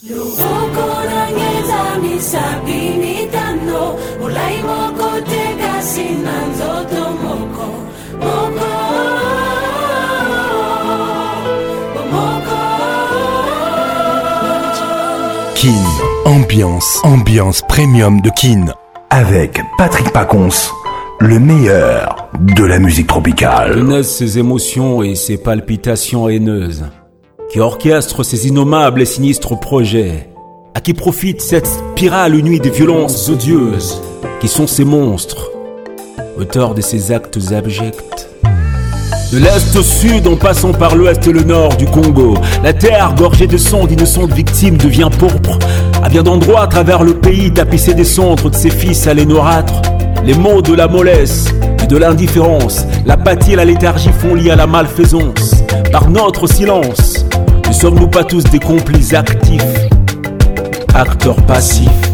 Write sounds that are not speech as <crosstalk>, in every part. Kin, ambiance, ambiance premium de Kin, avec Patrick Pacons, le meilleur de la musique tropicale. Connaissent ses émotions et ses palpitations haineuses qui orchestre ces innommables et sinistres projets, à qui profite cette spirale nuit des violences odieuses qui sont ces monstres, auteurs de ces actes abjects. De l'Est au Sud, en passant par l'Ouest et le Nord du Congo, la terre gorgée de sang d'innocentes victimes devient pourpre. À bien d'endroits à travers le pays, tapissé des centres de ses fils à les les mots de la mollesse et de l'indifférence, l'apathie et la léthargie font lien à la malfaisance. Par notre silence, sommes-nous pas tous des complices actifs, acteurs passifs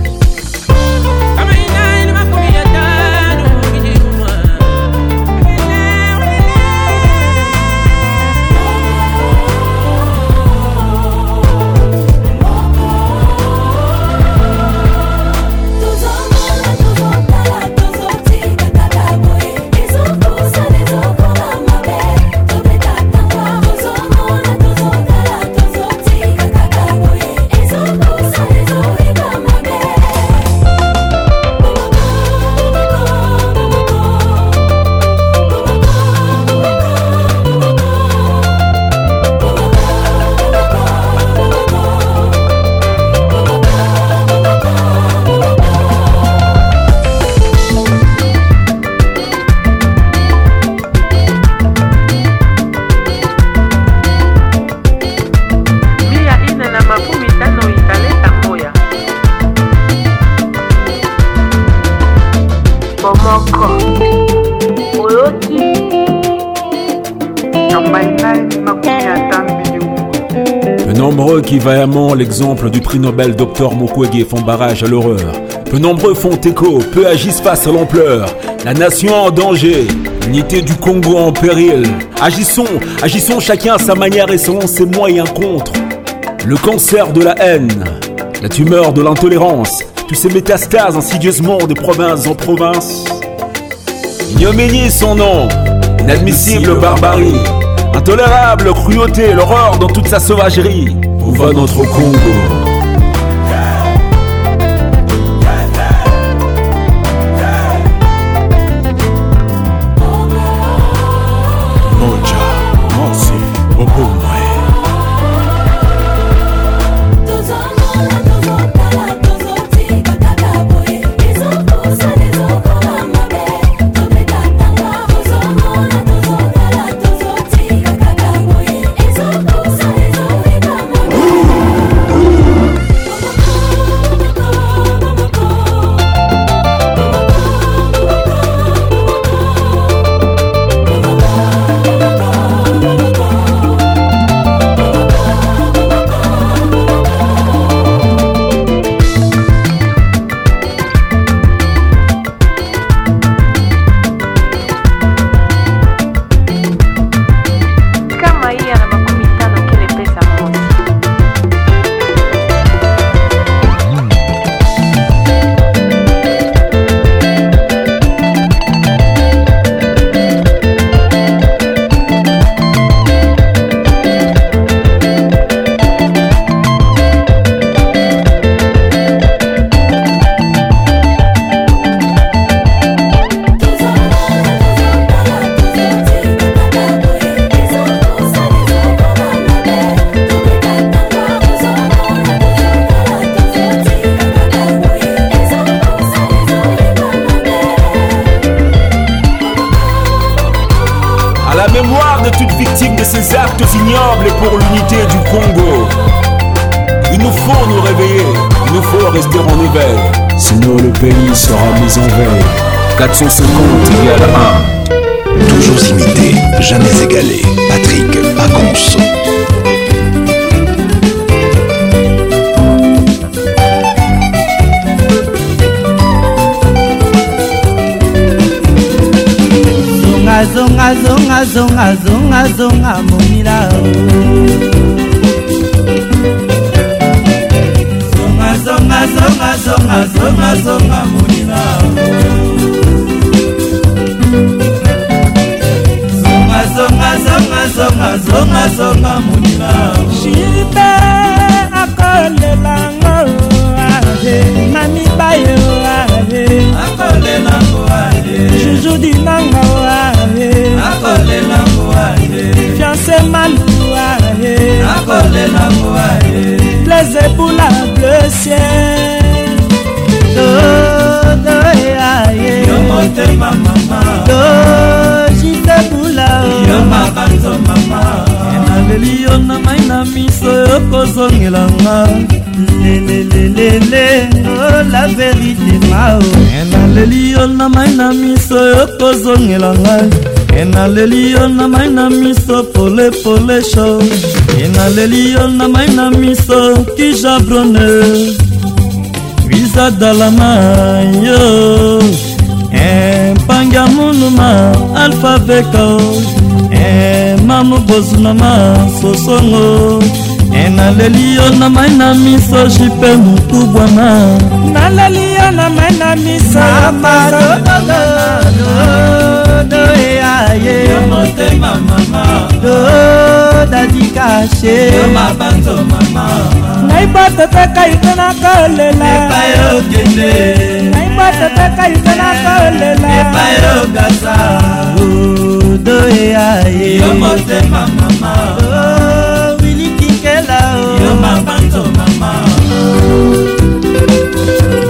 qui vaillamment l'exemple du prix Nobel Dr Mukwege font barrage à l'horreur. Peu nombreux font écho, peu agissent face à l'ampleur. La nation en danger, l'unité du Congo en péril. Agissons, agissons chacun à sa manière et selon ses moyens contre. Le cancer de la haine, la tumeur de l'intolérance, tous ces métastases insidieusement de province en province. Ignominie son nom, inadmissible barbarie, intolérable cruauté, l'horreur dans toute sa sauvagerie va notre Congo nazonga ma mama lojita bula yo mabanzo mama naleli yo na mai na miso yokozongela nga lelelelele oh, la verite mao naleli yo na mai na miso yokozongela nga enaleli yo na mai na miso polepole sho enaleli yo na mai na miso kijabrone wizadalana yo panga munuma alfa veko eh, mamu bozunama sosongo eh, naleli yo na mai na miso jipe mokubwama naleli yo na mai na miso dadikashe naibotete kaite na kolela masepeka ikena kolelaebayogasa udo eyaye yo motema mama oh, wilikikela oh. yo mabanzo mama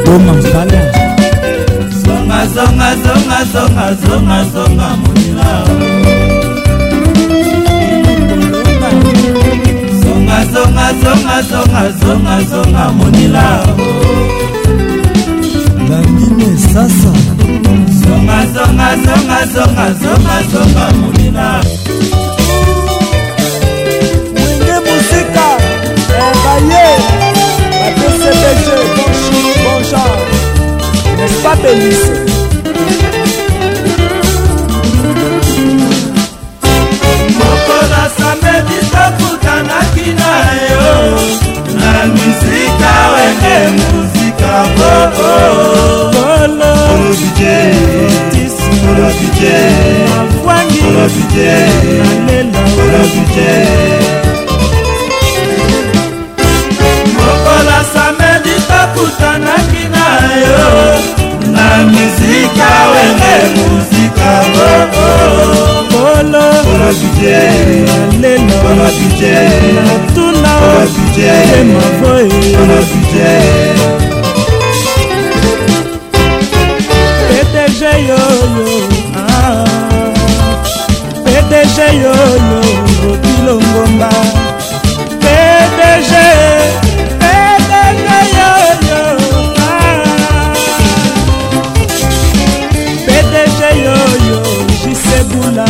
boma mpala zonga zonga zonga zonga zonga zonga monila zonga zonga zonga zonga zonga monila bamino esasa zongazongazongazongazongazonga monina wenge mosika ebaye bapcbg bonja n'est-ce pas belise mokola sameditakutanaki na yo na misika wenge musi mokola samedi tokutanaki na yo na mizika wenge muzika natuna ye mavoe yoyo ah. pdg yoyo bobilo ngomba pdg pdg yoyo ah. pdg yoyo jisebula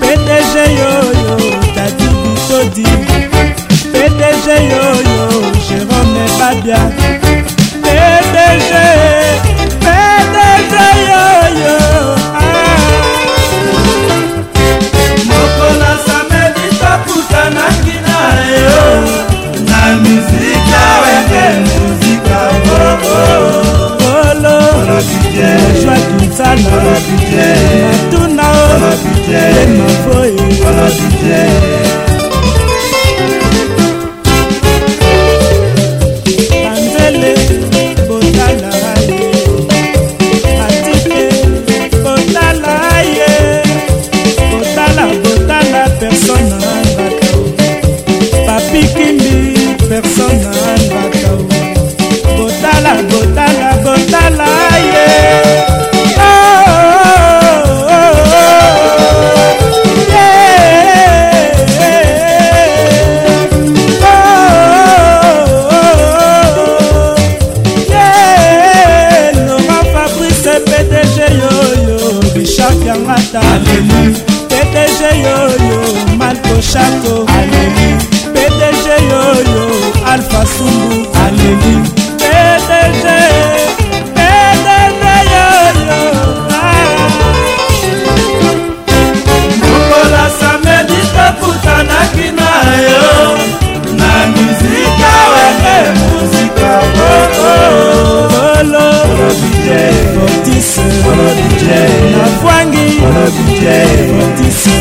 pdg yoyo dadi bitodi pdg yoyo jerome babia mosala matuna o mavoye chako aleli pdg yoyo alpha sumbu aleli pdg pdg yoyo ah. lokola samedi tokutanaki na yo na muzika weke muzika bolo otise na fwangi otise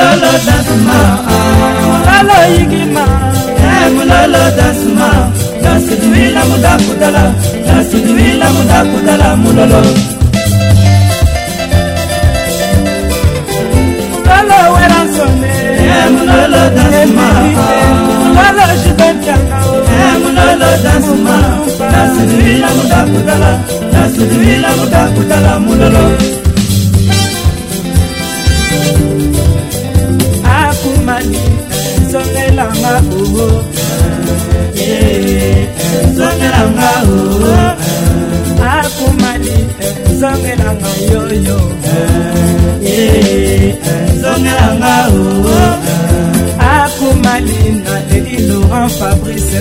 Eh, mulolo eh, dasma eh, mulolo yigima e mulolo dasma dasidiwila mudakudala dasidiwila mudakudala mulolo mulolo weransone e mulolo dasma mulolo jibenkana e mulolo dasma dasidiwila mudakudala dasidiwila mudakudala mulolo nanga oh, oh. akumali zongelanga yoyo eh, zongelanga oh, akumali na leli laurent fabrice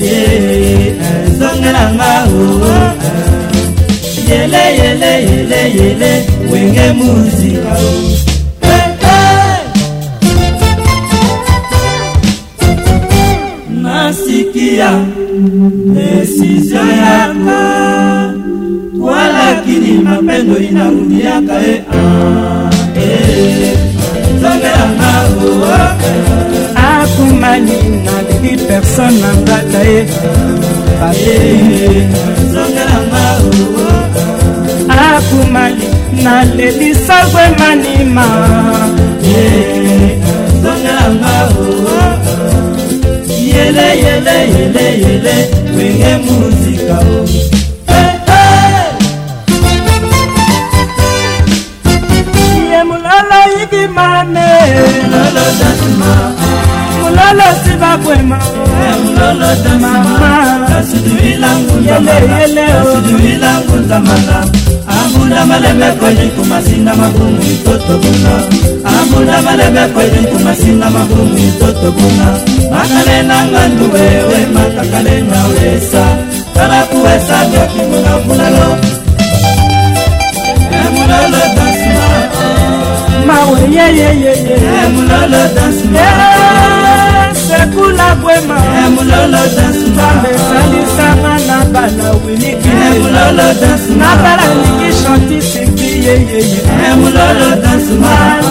eh, zongelanga yele yele yele yele wenge muzika eh, nasikia hey, hey. desizio yaka twalakini mapendo inarudiaka e ah, eh. zongelanga ah. akumani naleli persone na ngata ye ah, eh. zongelanga akumani naleli sagwe manima eh. zongelanga yele yele yele yele wenge muzika o mulala yigimane mulala datima mulala sibakwema mulala damama kasidu ilangu ndamala kasidu oh. ilangu ndamala amunda malemeko yikumasinda makungu itotobuna bambunda balebe kweli kumasinga mabumu totobuna makale nanga nduwe we makakale na wesa tala kuwesa byokimuna vulalo emulalo dansima mawe yeyeyeye emulalo dansima ekula bwema eh, nzambe esalisama na bana winiki na bala lingi chanti sipi yeyeye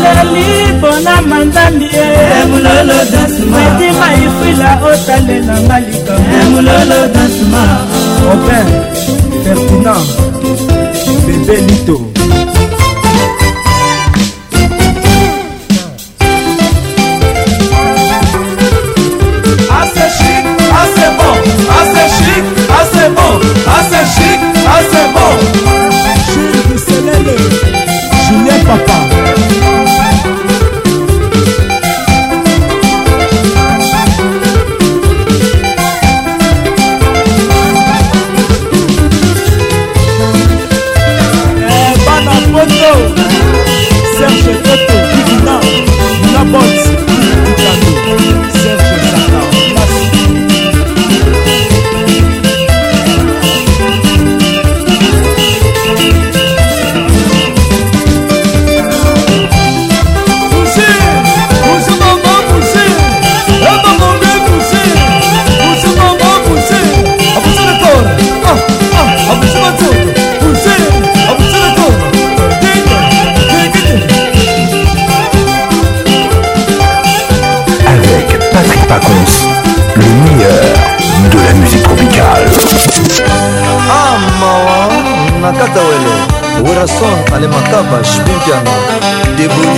aleli mpona mandambi metima ifrila otalelanga likambo robert pertinent bebe lito papai gerson alemakaba shpinkiano debo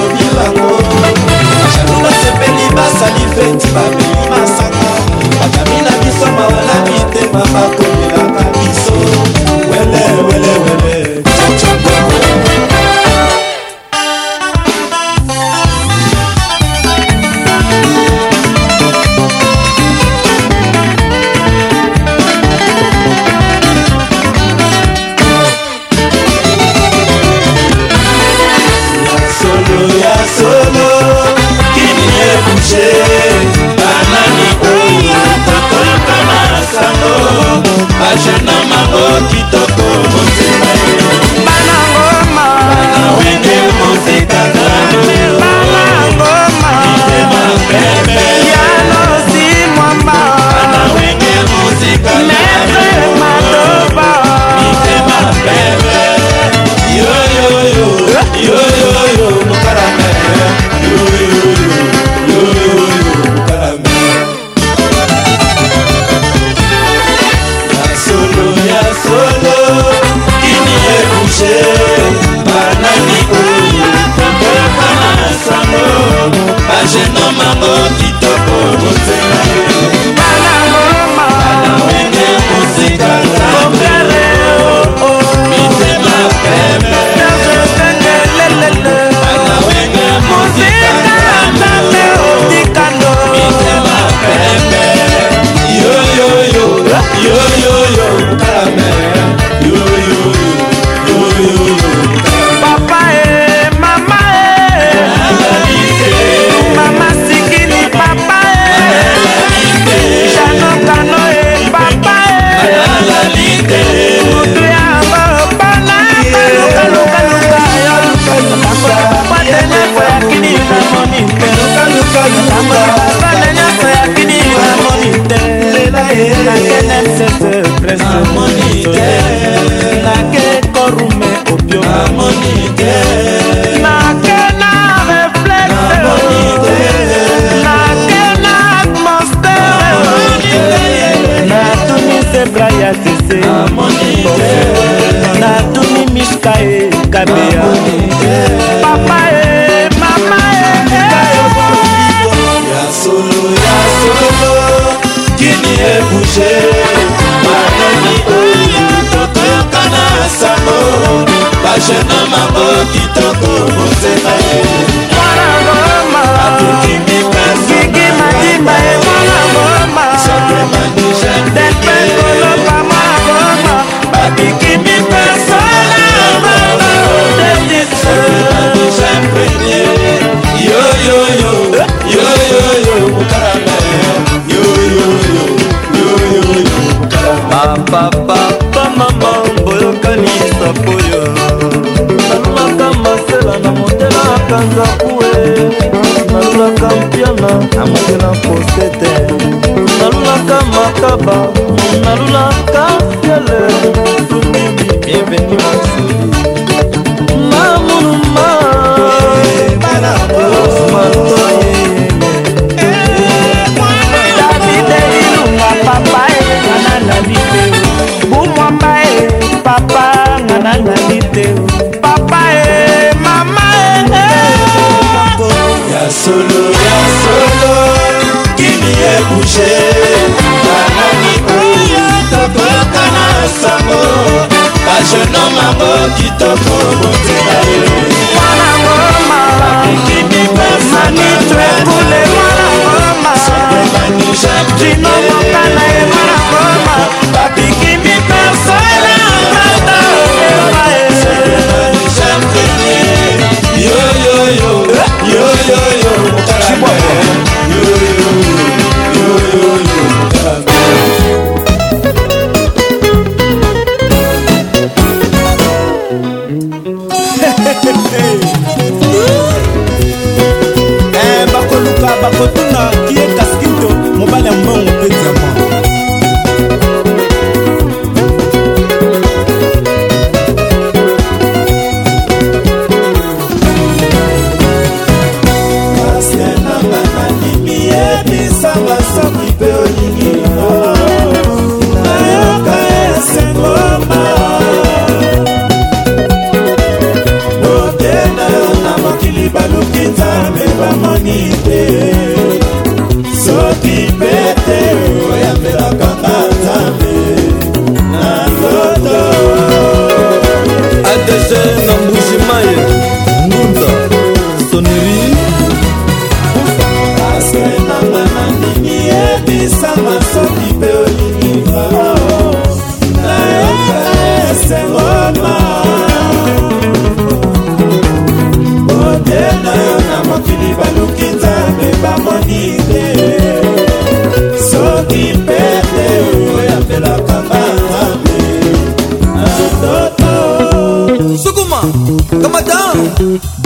kobilango jalula sepeli basali feti babeli masanga batami na biso mawala mitema baka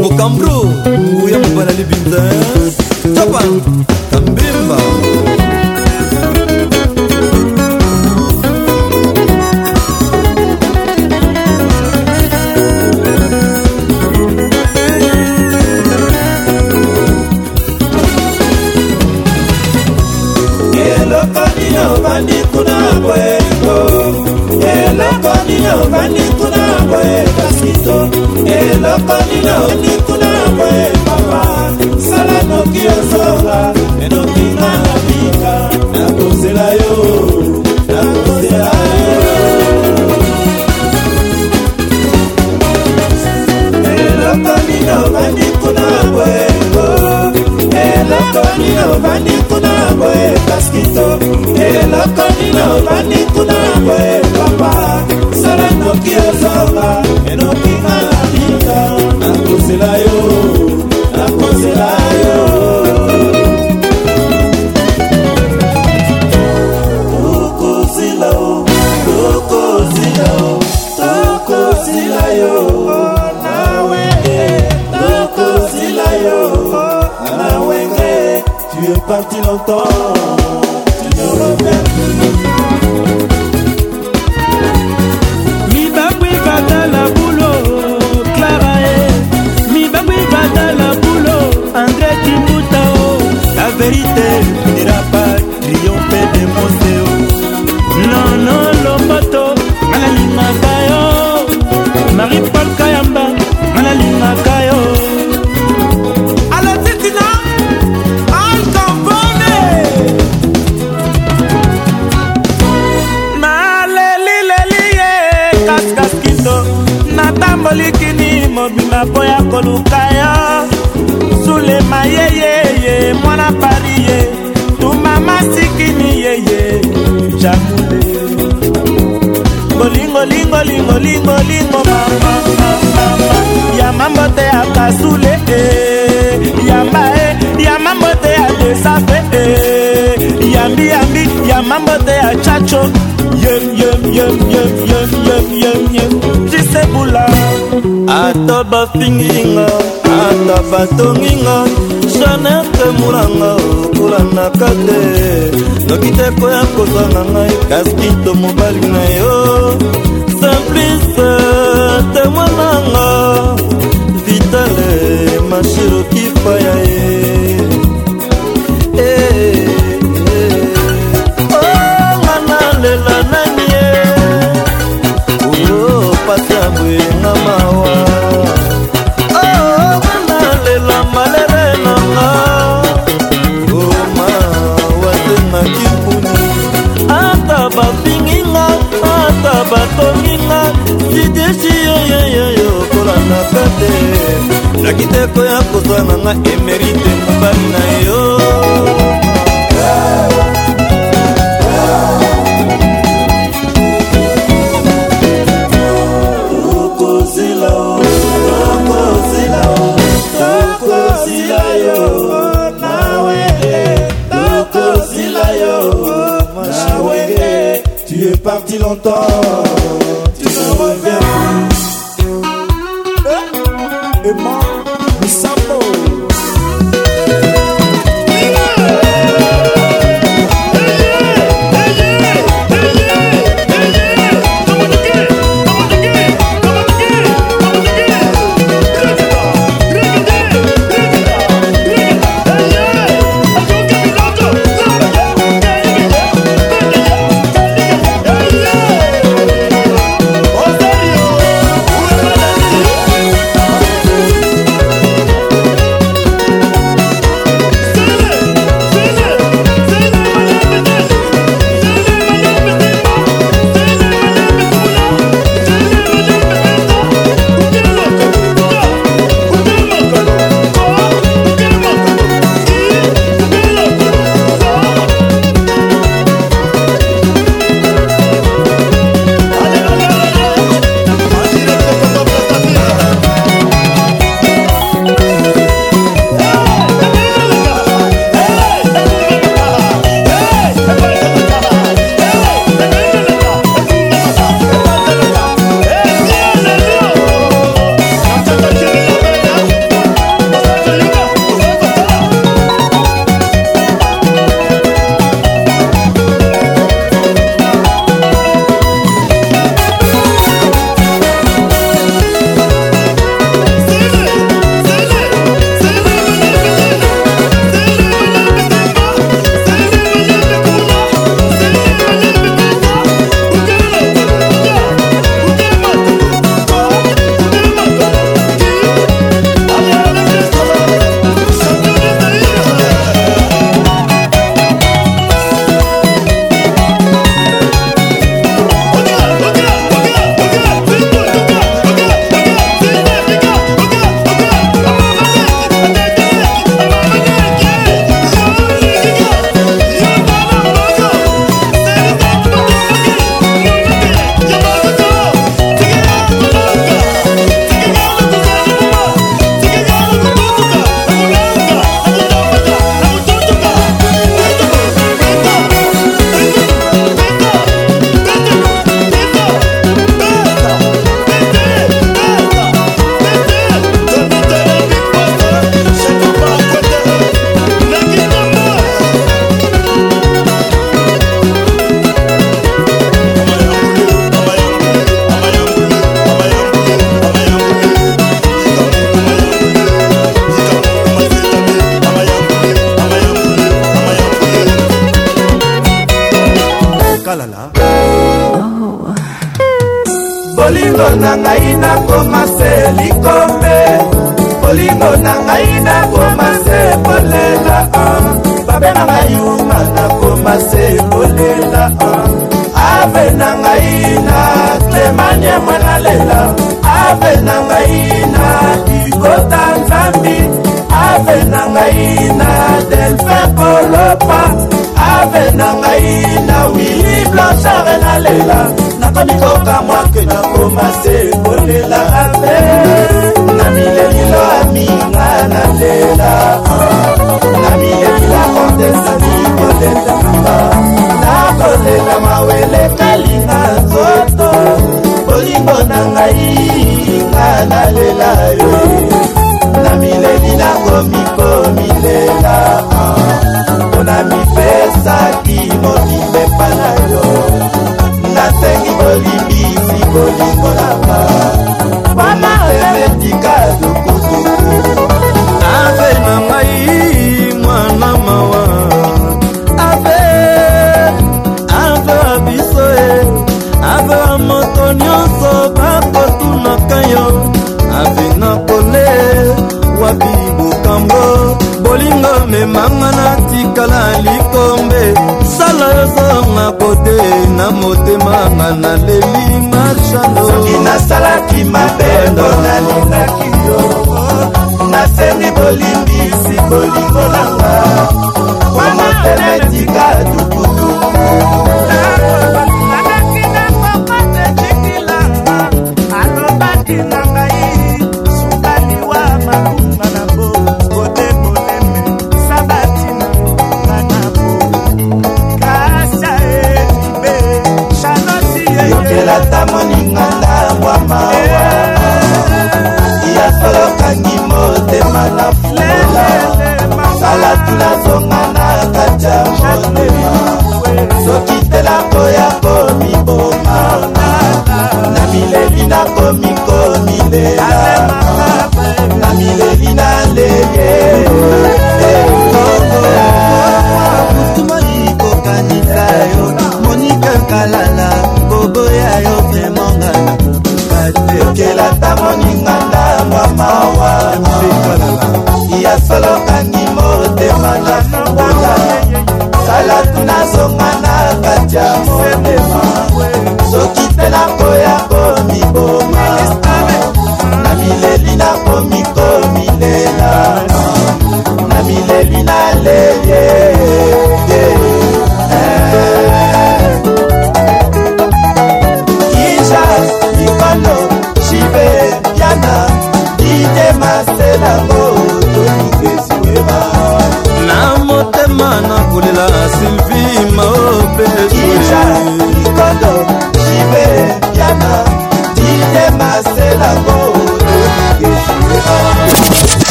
bokambro nguya mobala libinza tapang batonginga janete mulanga okolanaka te noki te koya kozanga ngai kaskito mobali na yo na kiteko ya kozwa nanga emerite mobali na yo Tu es parti longtemps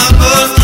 my bus.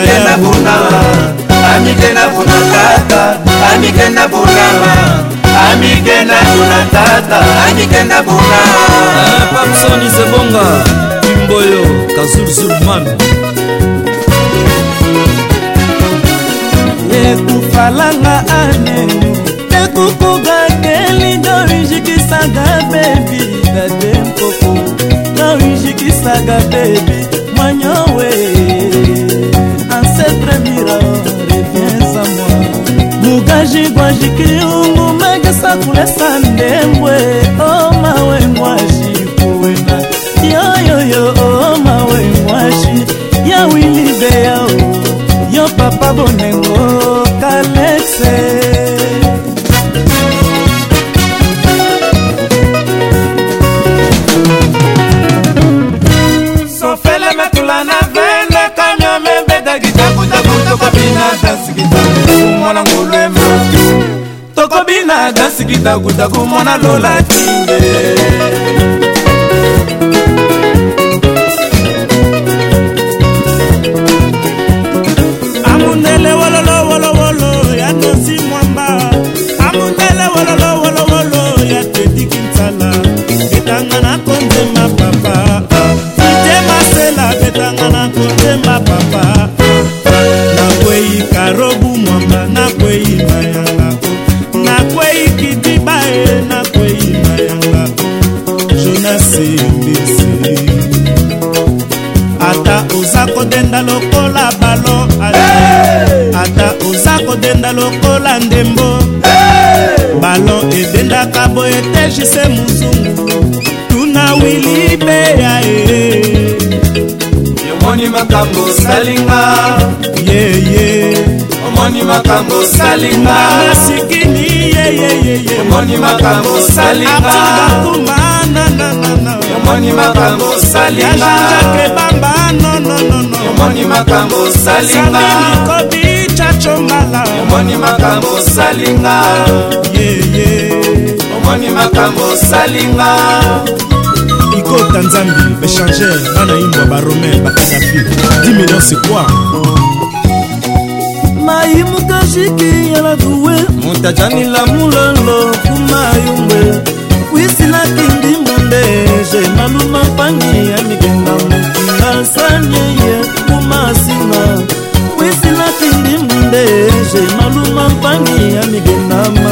amike na buna amike na buna tata amike na buna amike na buna tata amike na buna eh, pamsoni zebonga imboyo kazurzurman ekufalanga anenu ekukugakelindo injikisanga bebi dade mpoku no injikisanga bebi mwanyowe Kabira, reviens à moi. Mugaji gwaji kiungu megesa kulesa ndembwe o oh, mawe ngwashi kuwena yoyoyo o oh, mawe ngwashi ya wilibe yao yo papa bonengo kalexe tokobina dasikitaku mwana ngulu ematu tokobina dasikitaku mwana lola tinge amundele wolowolowolo ya tosi mwamba amundele wolowolowolo ya tetikinsala etanga na kondema papa itema sela betanga na kondema papa cdc ata oza kodenda lokola balo ata oza kodenda lokola ndembo balon edendaka boye te jise mozungu tuna wili beya e omoni makambo osalinga yeye omoni makambo osalinga nasikini yeyeyeye omoni makambo osalinga akungakumananana omoni makambo osalingaaebamba nononono omoni makambo osalingakobi cacongala omoni makambo osalinga yeye omoni makambo osalinga ikota nzambi bechanger bana imbwa baromain bakadafi 10 million c'est quoi mai mutashiki yaladuwe mutajanila mulolo kumayumbe wisinaki je naluma pangi ya mikenga kasanyeye kumasinga wisilakindi munde je naluma pangi ya mikengama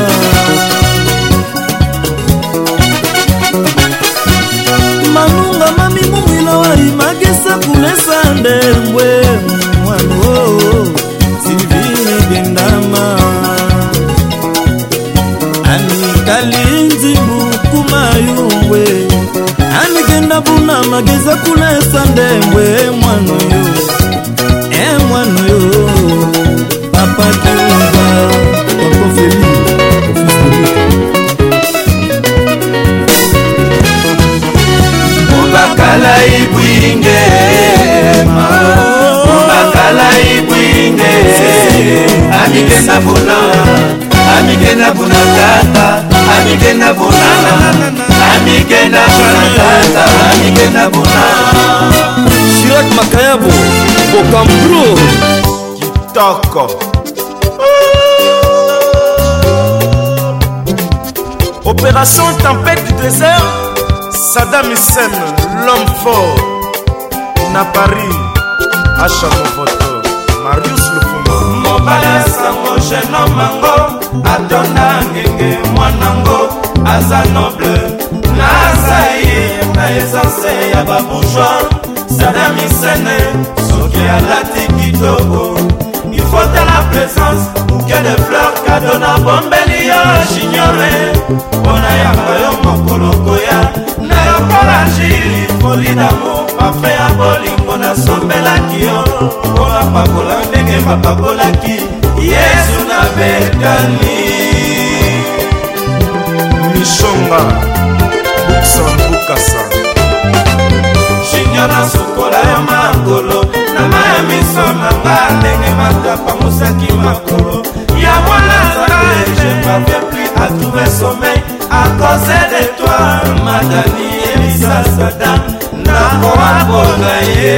manunga mamimumwila wali makisa kulesande mbwe mwano oh, oh, silvini gendama amikali nzimbu kumayungwe amigenda buna magezi akula esanda embwe emwana oyo emwana oyo papa kiuza okofeli mubakala ibwinge mubakala ibwinge amigenda buna amigenda buna kaka amigenda buna mikenda tata mikenda bona shirak makayabo bokambro kitoko Opération Tempête du désert, Saddam Hussein, l'homme fort, na Paris, à Chamovoto, Marius Lufuma. Mobala sango, jeune homme mango, Adona ngenge, mwanango, aza noble. ngai na esanse ya babourgoi sadamisene soki alati kitoko ifotala présence buke de fleur kado na bombeli yo jiniore mpona yango yo mokolo koya na yokola jili foli damo pafe ya bolingo nasombelaki yo mpona pakola ndenge bapakolaki yesu na betani mishonga bukasa shinya na sokola ya makolo na ma ya miso na nga ndenge makapanusaki makolo ya mwana zaaeepri atrouve somei akose de toi madani elisasada nakoakola ye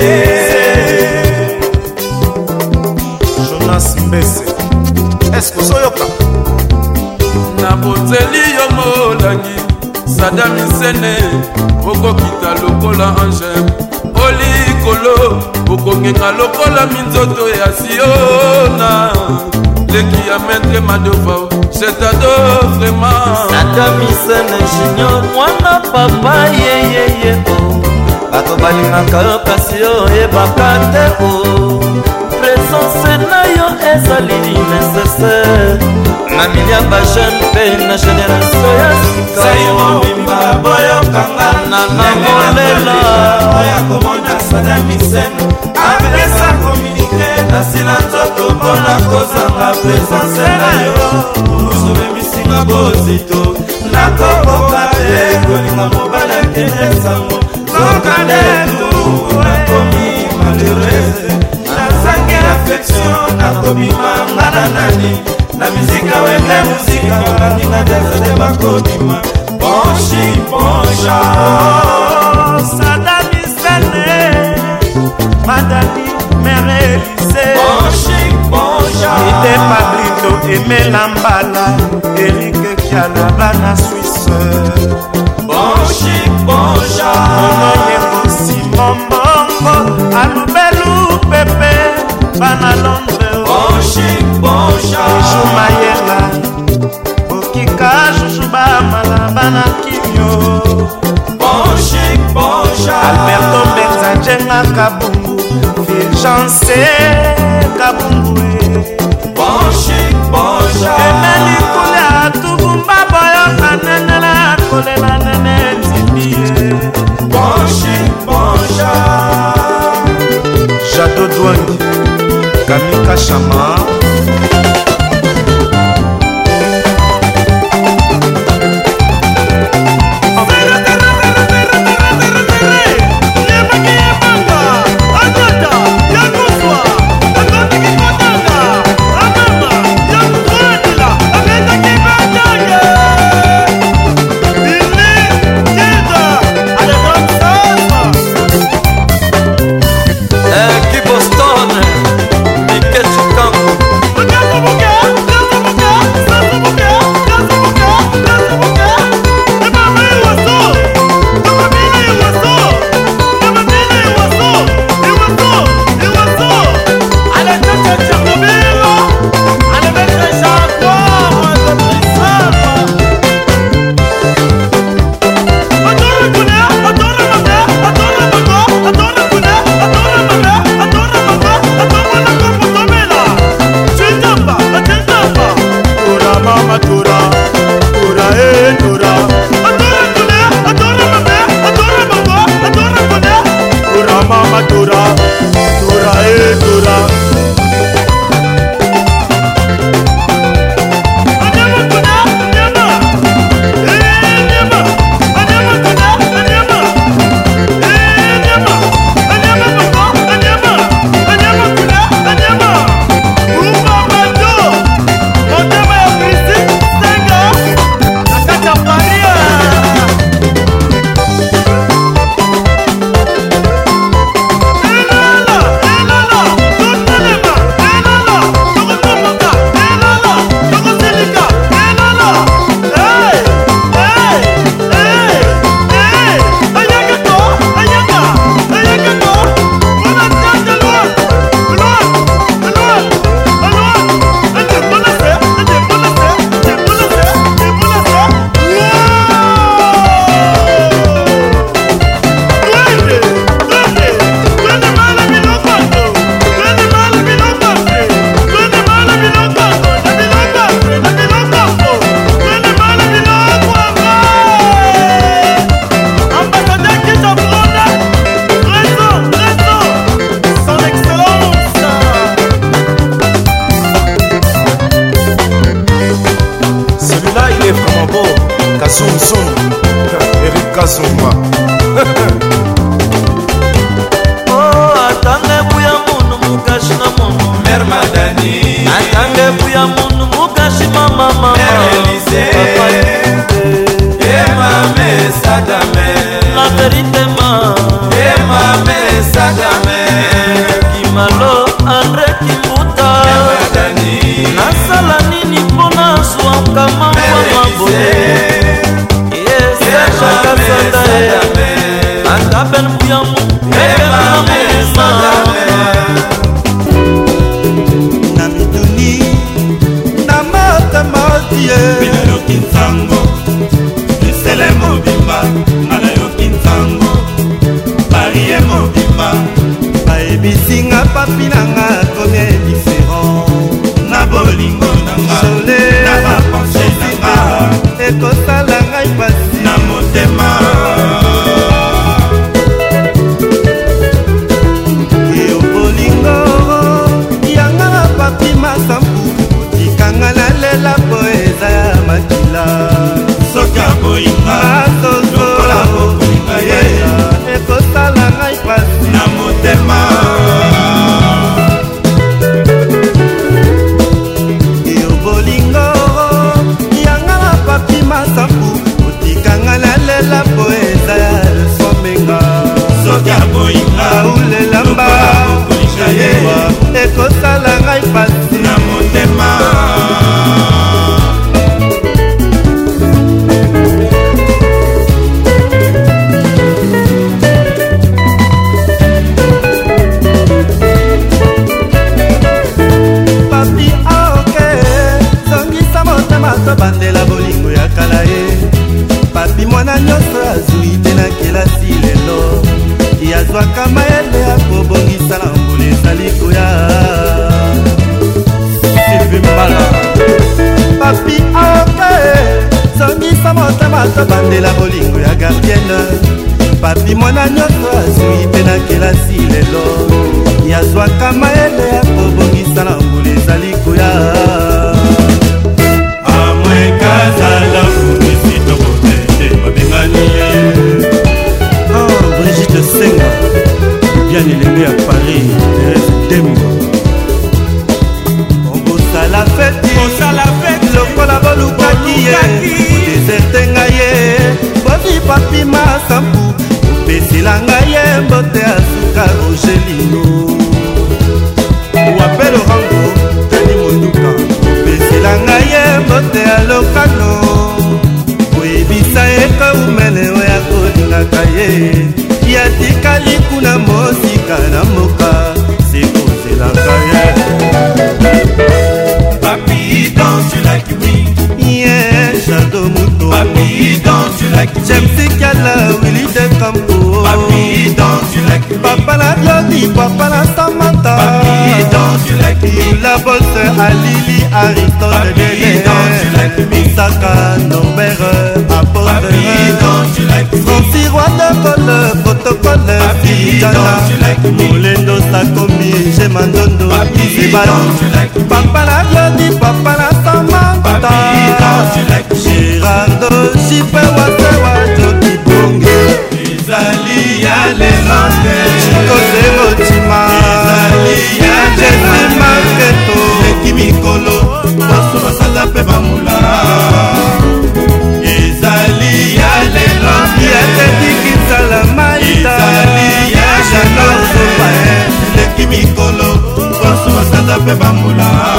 jonas mbese eske ozoyoka naboteli yo molangi sada misene okokita lokola ange olikolo okokenga lokola minzoto ya siona leki ya maître madova jetado vraimentsada misene junior mwana papa yeyeye oh. bato balingaka kasi oyebaka te o oh. renaissance na yo ezali nécessaire na milia bajeune mpe na génération ya sikaobima boyokanga na namolela nasila nzoto mpona kozanga presence na yo mosumebisinga bozito nakokoka te kolinga mobala kende sango tokande tu nakomi malheureux asangi reflexion nakobima ngana nani na mizika wembe muzika babandi na jazede bakobima bonshi bonsha sadamisene madani merelise bonshi bonsha ite pablito emela mbala erike kialaba na swisse bonshi bonsha monoyengo simombongo alubelu pepe bana londres oh. jumayela okika jujuba malaba na kimio alberto benza jenga kabungu virgence kabungu eh. emelikuli atubumba boyoka nenela kolela nene tibie eh. jato dwangi xamã papi mwana nyonso azwi mpe na kelasi lelo yazwaka Isaka Norbert Apodere Nancy Roi de Cole Protocole Fidjana Molendo Sakomi Gemandondo Ebala Papa la viande, papa la tombe mpe bambula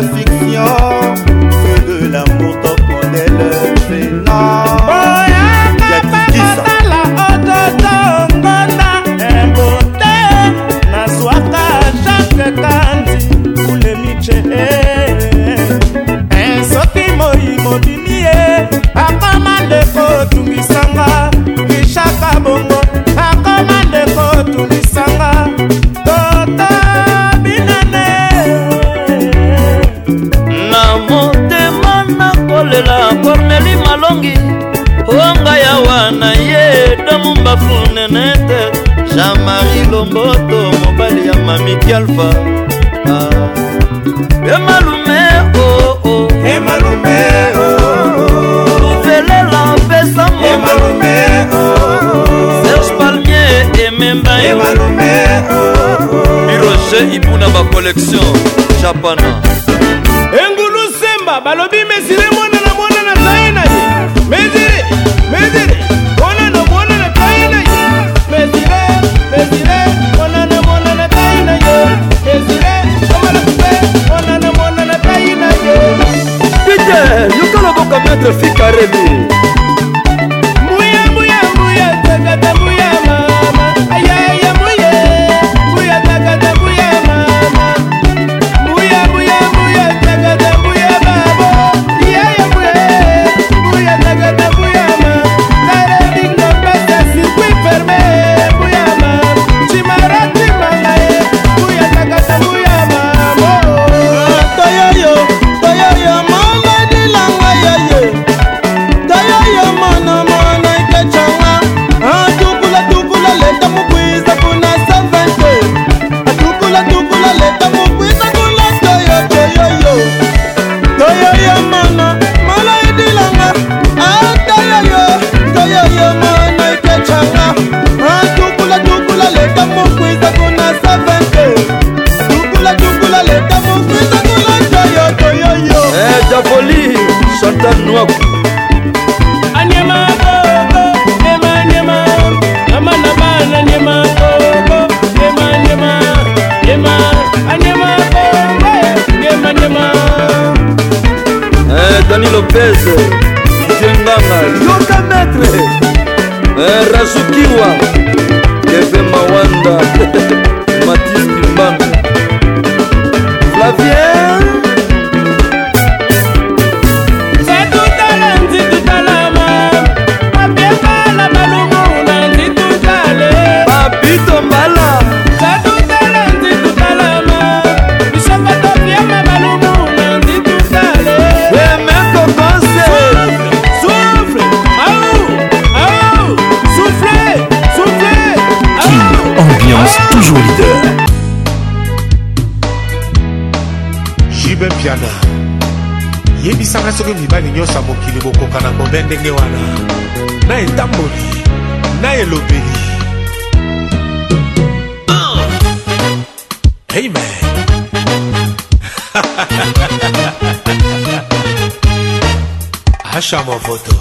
l'affection ndenge wana na etamboli na elobeli oh! amen asha <laughs> mofoto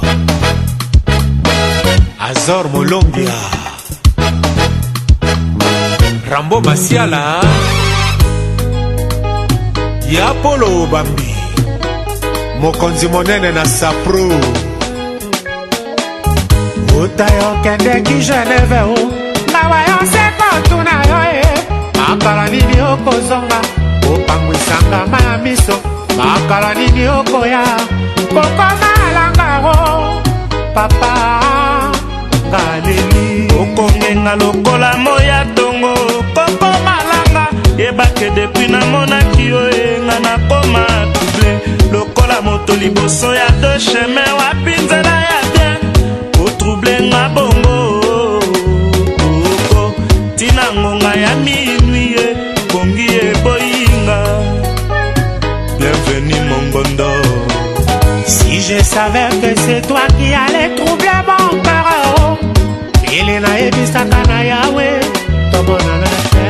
azor molombia rambo masiala ya polo obambi mokonzi monene na sapro nakendeki geneve o mawa yo sekontu na yo e makala nini okozonga kopangwisanga ma ya miso makala nini okoya kokoma alangaro papa ngaleli okongenga lokola moya tongo koko malanga yebake depui namonaki yo enga nakoma tuble lokola moto liboso ya do chemin wapi nzela ya savais que c'est toi qui allais troubler mon cœur oh. ili nayebisaka na yawe tomonana te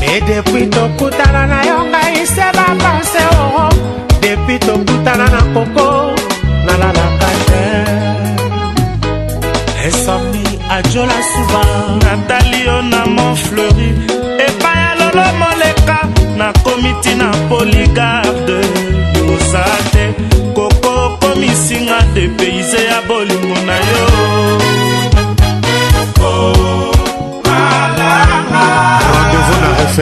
me depuis tokutana na yo ngai se bapanse oo depuis tokutana na koko nalalaka te insomni ajola souvent natali yo na mont fleuri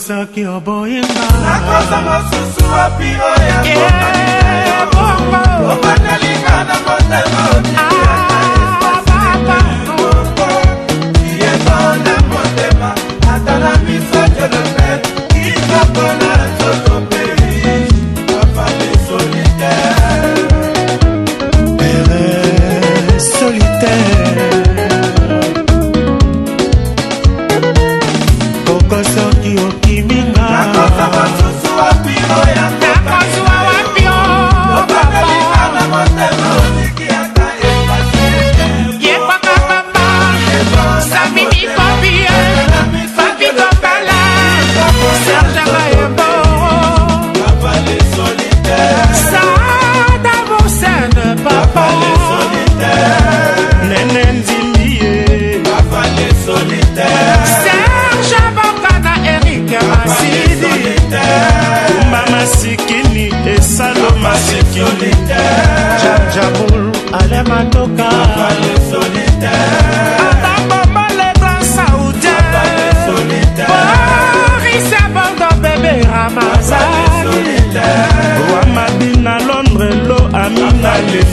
soki oboyinga nakosa mosusu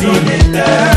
infinita.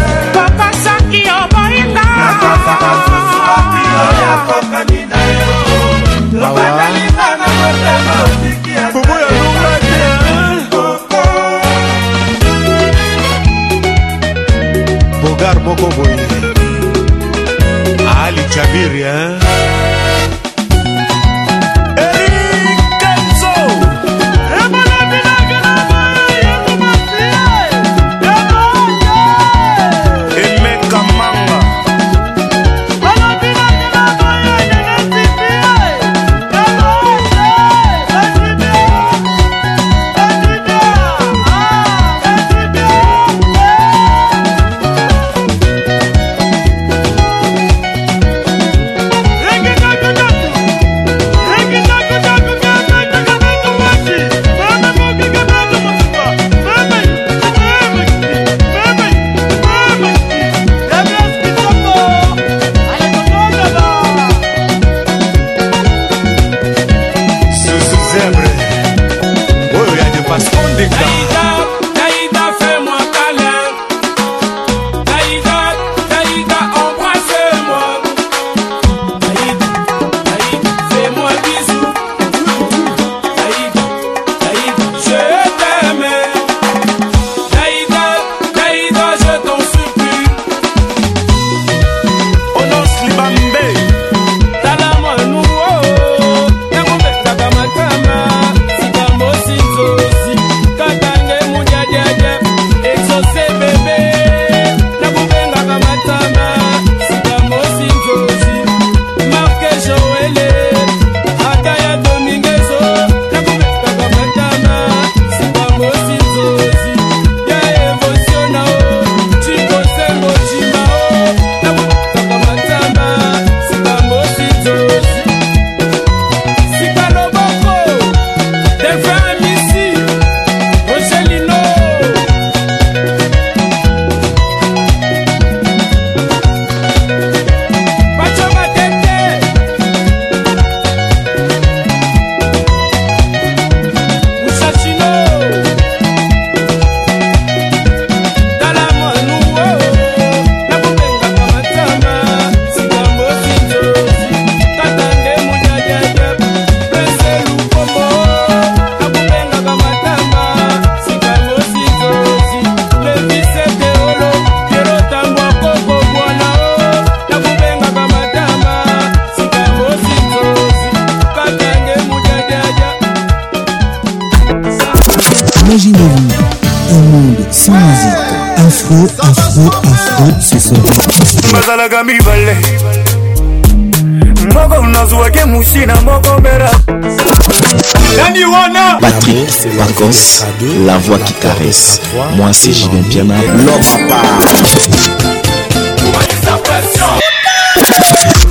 danse la voix qui caresse moi c'est Julien Piana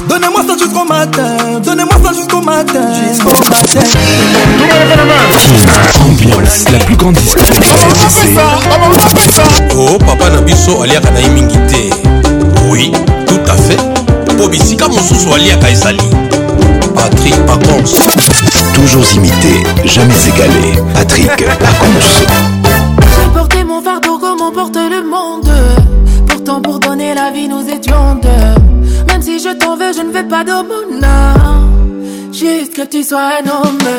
Donnez-moi ça jusqu'au matin, donnez-moi ça jusqu'au matin. Jusqu'au matin. Ambiance, la plus grande discothèque RDC. Oh, papa Nabiso, aliaka na imingi te. Oui, tout à fait. Po bisika mosusu aliaka ezali. Patrick contre Toujours imité, jamais égalé. Patrick Aconce J'ai porté mon fardeau comme on porte le monde. Pourtant, pour donner la vie, nous étions deux. Même si je t'en veux, je ne vais pas monde Juste que tu sois un homme.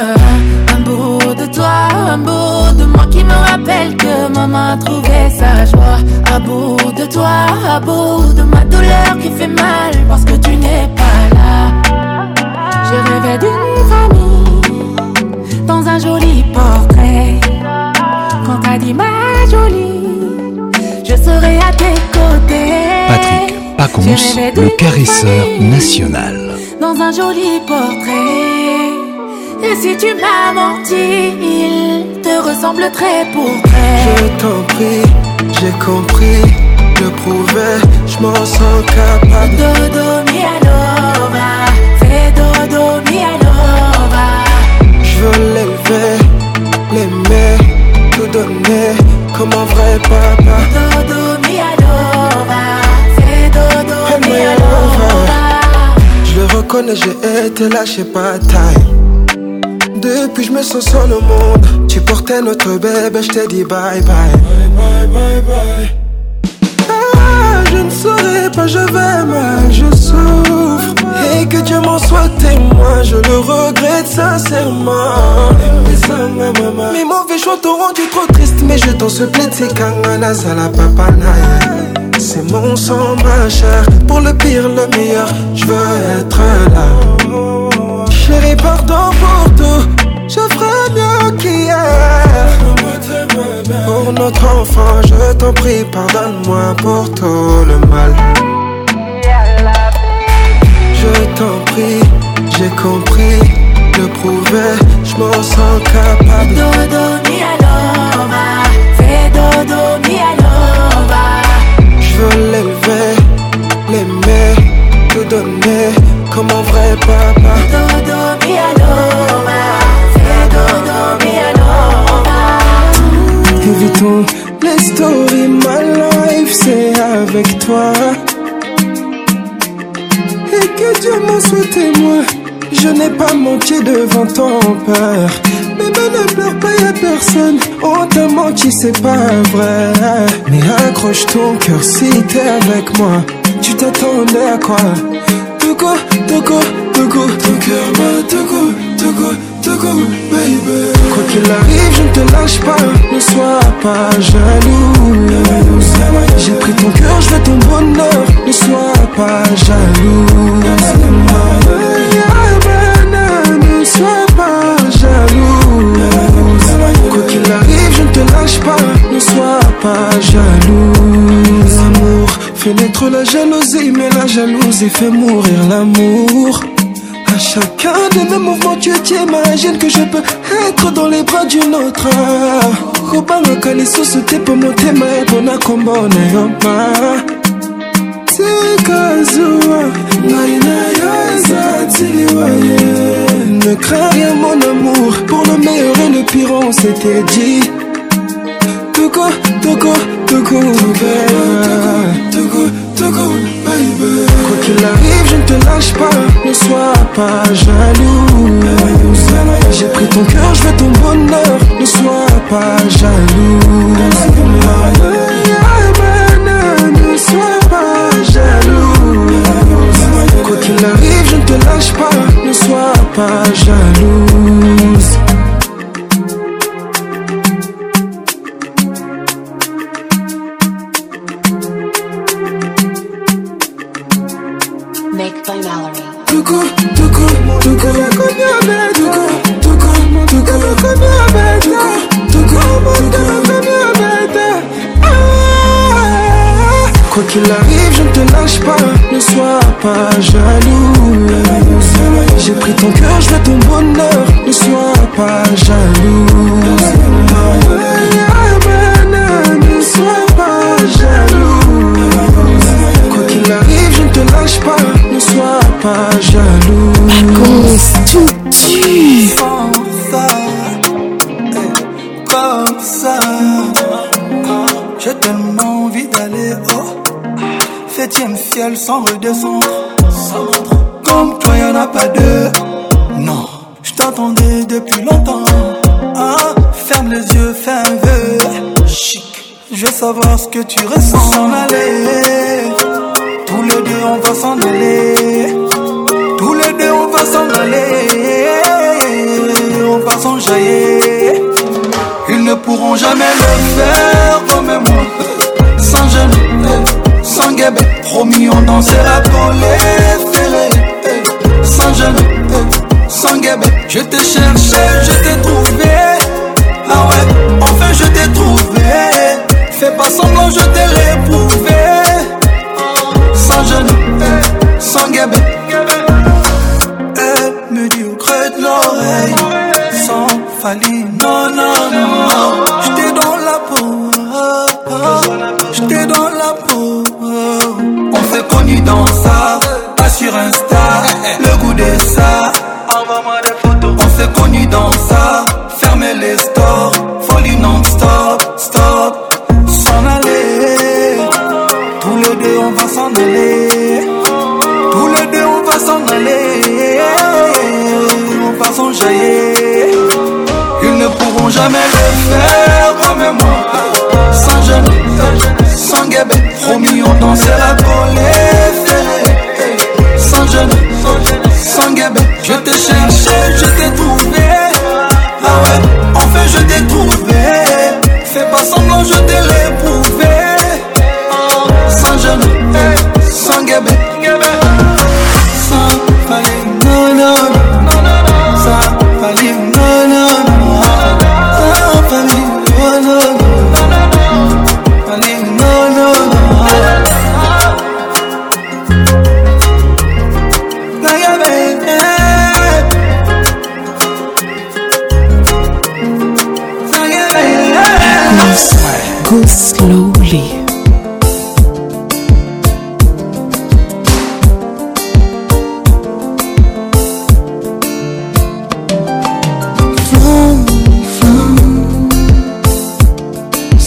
Un bout de toi, un bout de moi qui me rappelle que maman trouvé sa joie. À bout de toi, à bout de ma douleur qui fait mal parce que tu n'es je rêvais d'une famille dans un joli portrait. Quand t'as dit ma jolie, je serai à tes côtés. Patrick rêvais le caresseur national. Dans un joli portrait. Et si tu m'as menti, il te ressemble très pour très. Je t'en prie, j'ai compris, je prouvais, je m'en sens capable. de dormir. comme vrai papa. Dodo mi c'est dodo Je le reconnais, j'ai été lâché pas taille Depuis je me sens seul au monde. Tu portais notre bébé, je t'ai dit Bye bye bye bye je ne saurais pas, je vais mal, je souffre. Et que Dieu m'en soit témoin, je le regrette sincèrement. Mes mauvais choix t'ont rendu trop triste, mais je t'en supplie, c'est kangana, la Papana. C'est mon sang, ma chair, pour le pire, le meilleur, je veux être là. Chérie, pardon pour tout, notre enfant, je t'en prie, pardonne-moi pour tout le mal. Je t'en prie, j'ai compris, le prouver, je m'en sens capable. Dodo fais dodo mi Je veux l'élever, l'aimer, te donner comme un vrai papa. Les stories, ma life, c'est avec toi. Et que Dieu m'en soit témoin. Je n'ai pas manqué devant ton père. mais ben, ne pleure pas, y'a personne. On t'a menti, c'est pas vrai. Mais accroche ton cœur si t'es avec moi. Tu t'attendais à quoi Togo, Togo, Togo, ton cœur m'a Togo. Quoi qu'il arrive je ne te lâche pas Ne sois pas jaloux J'ai pris ton cœur, je veux ton bonheur Ne sois pas jaloux Ne sois pas jaloux Quoi qu'il arrive je ne te lâche pas Ne sois pas jaloux L'amour fait naître la jalousie Mais la jalousie fait mourir l'amour Chacun de mes mouvements, tu t'imagines que je peux être dans les bras d'une autre. kobanga kalisusu te mpo motema epona kombo na yo ma tika zuwa ngai na yo eza tiliwa ye ne crains rien mon amour pour le meilleur et le pire on s'était dit toko toko toko toko toko Quoi qu'il arrive, je ne te lâche pas. Ne sois pas jaloux. J'ai pris ton cœur, je veux ton bonheur. Ne sois pas jaloux. Ne sois pas jaloux. Quoi qu'il arrive, je ne te lâche pas. Ne sois pas jalouse. Quoi qu'il arrive, je ne te lâche pas, ne sois pas jaloux. J'ai pris ton cœur, je veux ton bonheur, ne sois pas jaloux. Ne sois pas jaloux. Quoi qu'il arrive, je ne te lâche pas. pas jaloux. Comme ça, comme ça, j'ai tellement envie d'aller haut. Septième ciel sans redescendre.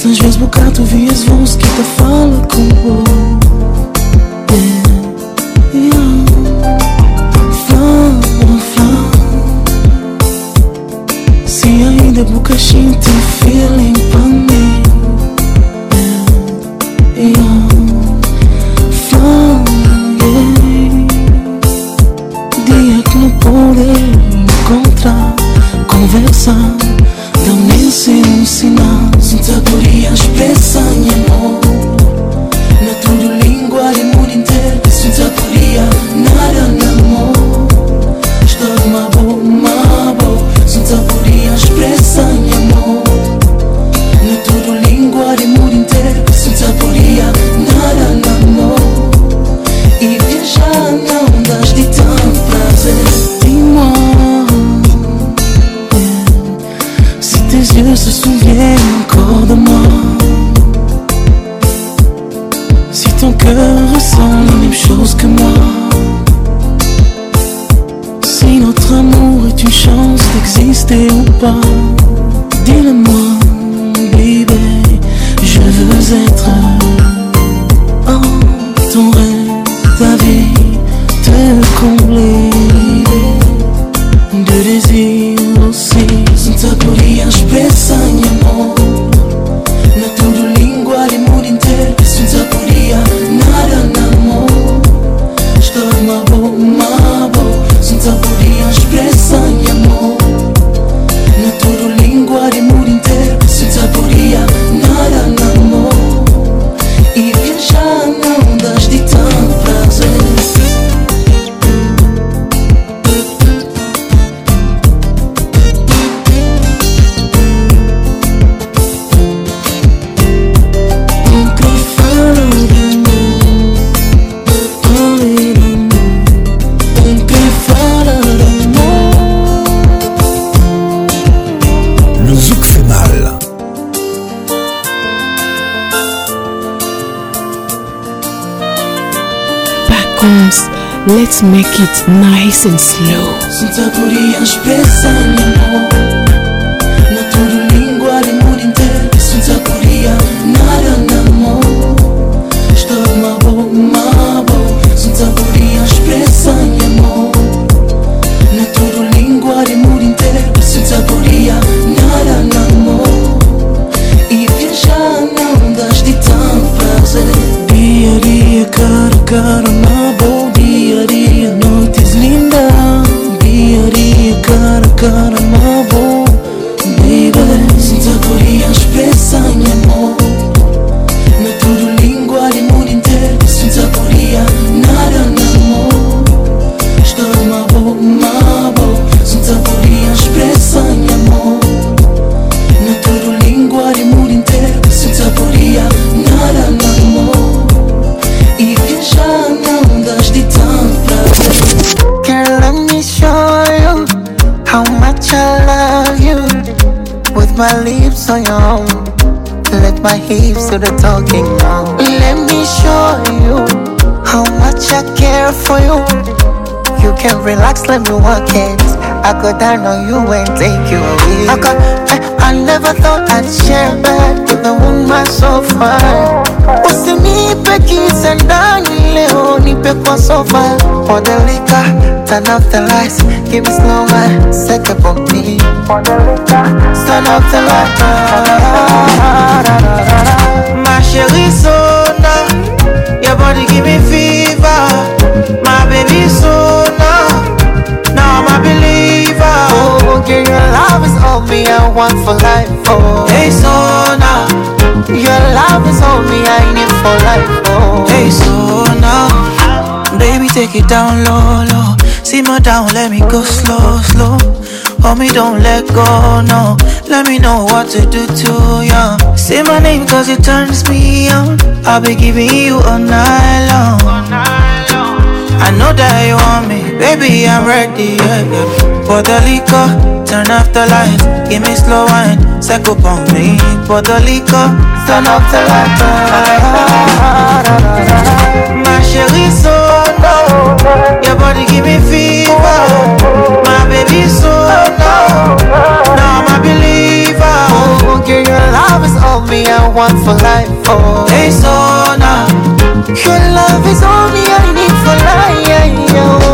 S'agis bocato vias vons que te fala com o yeah, Se ainda boca é te feeling go down on you and take you away. I, got, I, I never thought I'd share bed with a woman so fine. Usinipe kisa ndani leo, nipe kwa sofa. Modelika, turn off the lights, give me snowman, set up on me. Modelika, turn off the lights. Ma chérie, so now your body give me fever. My baby, so love is all me I want for life, oh hey Sona, your love is all me I need for life, oh hey Sona, baby take it down low, low Simmer down, let me go slow, slow Homie, don't let go, no Let me know what to do to you Say my name cause it turns me on I'll be giving you all night long I know that you want me, baby I'm ready, yeah, yeah the liquor, turn off the lights, give me slow wine, psycho on me. the liquor, turn off the lights. My chérie, so no, your body give me fever. My baby, so no, now I'm a believer. Oh, girl, your love is all me, I want for life. Oh, hey, so now, your love is all me, I need for life. Oh.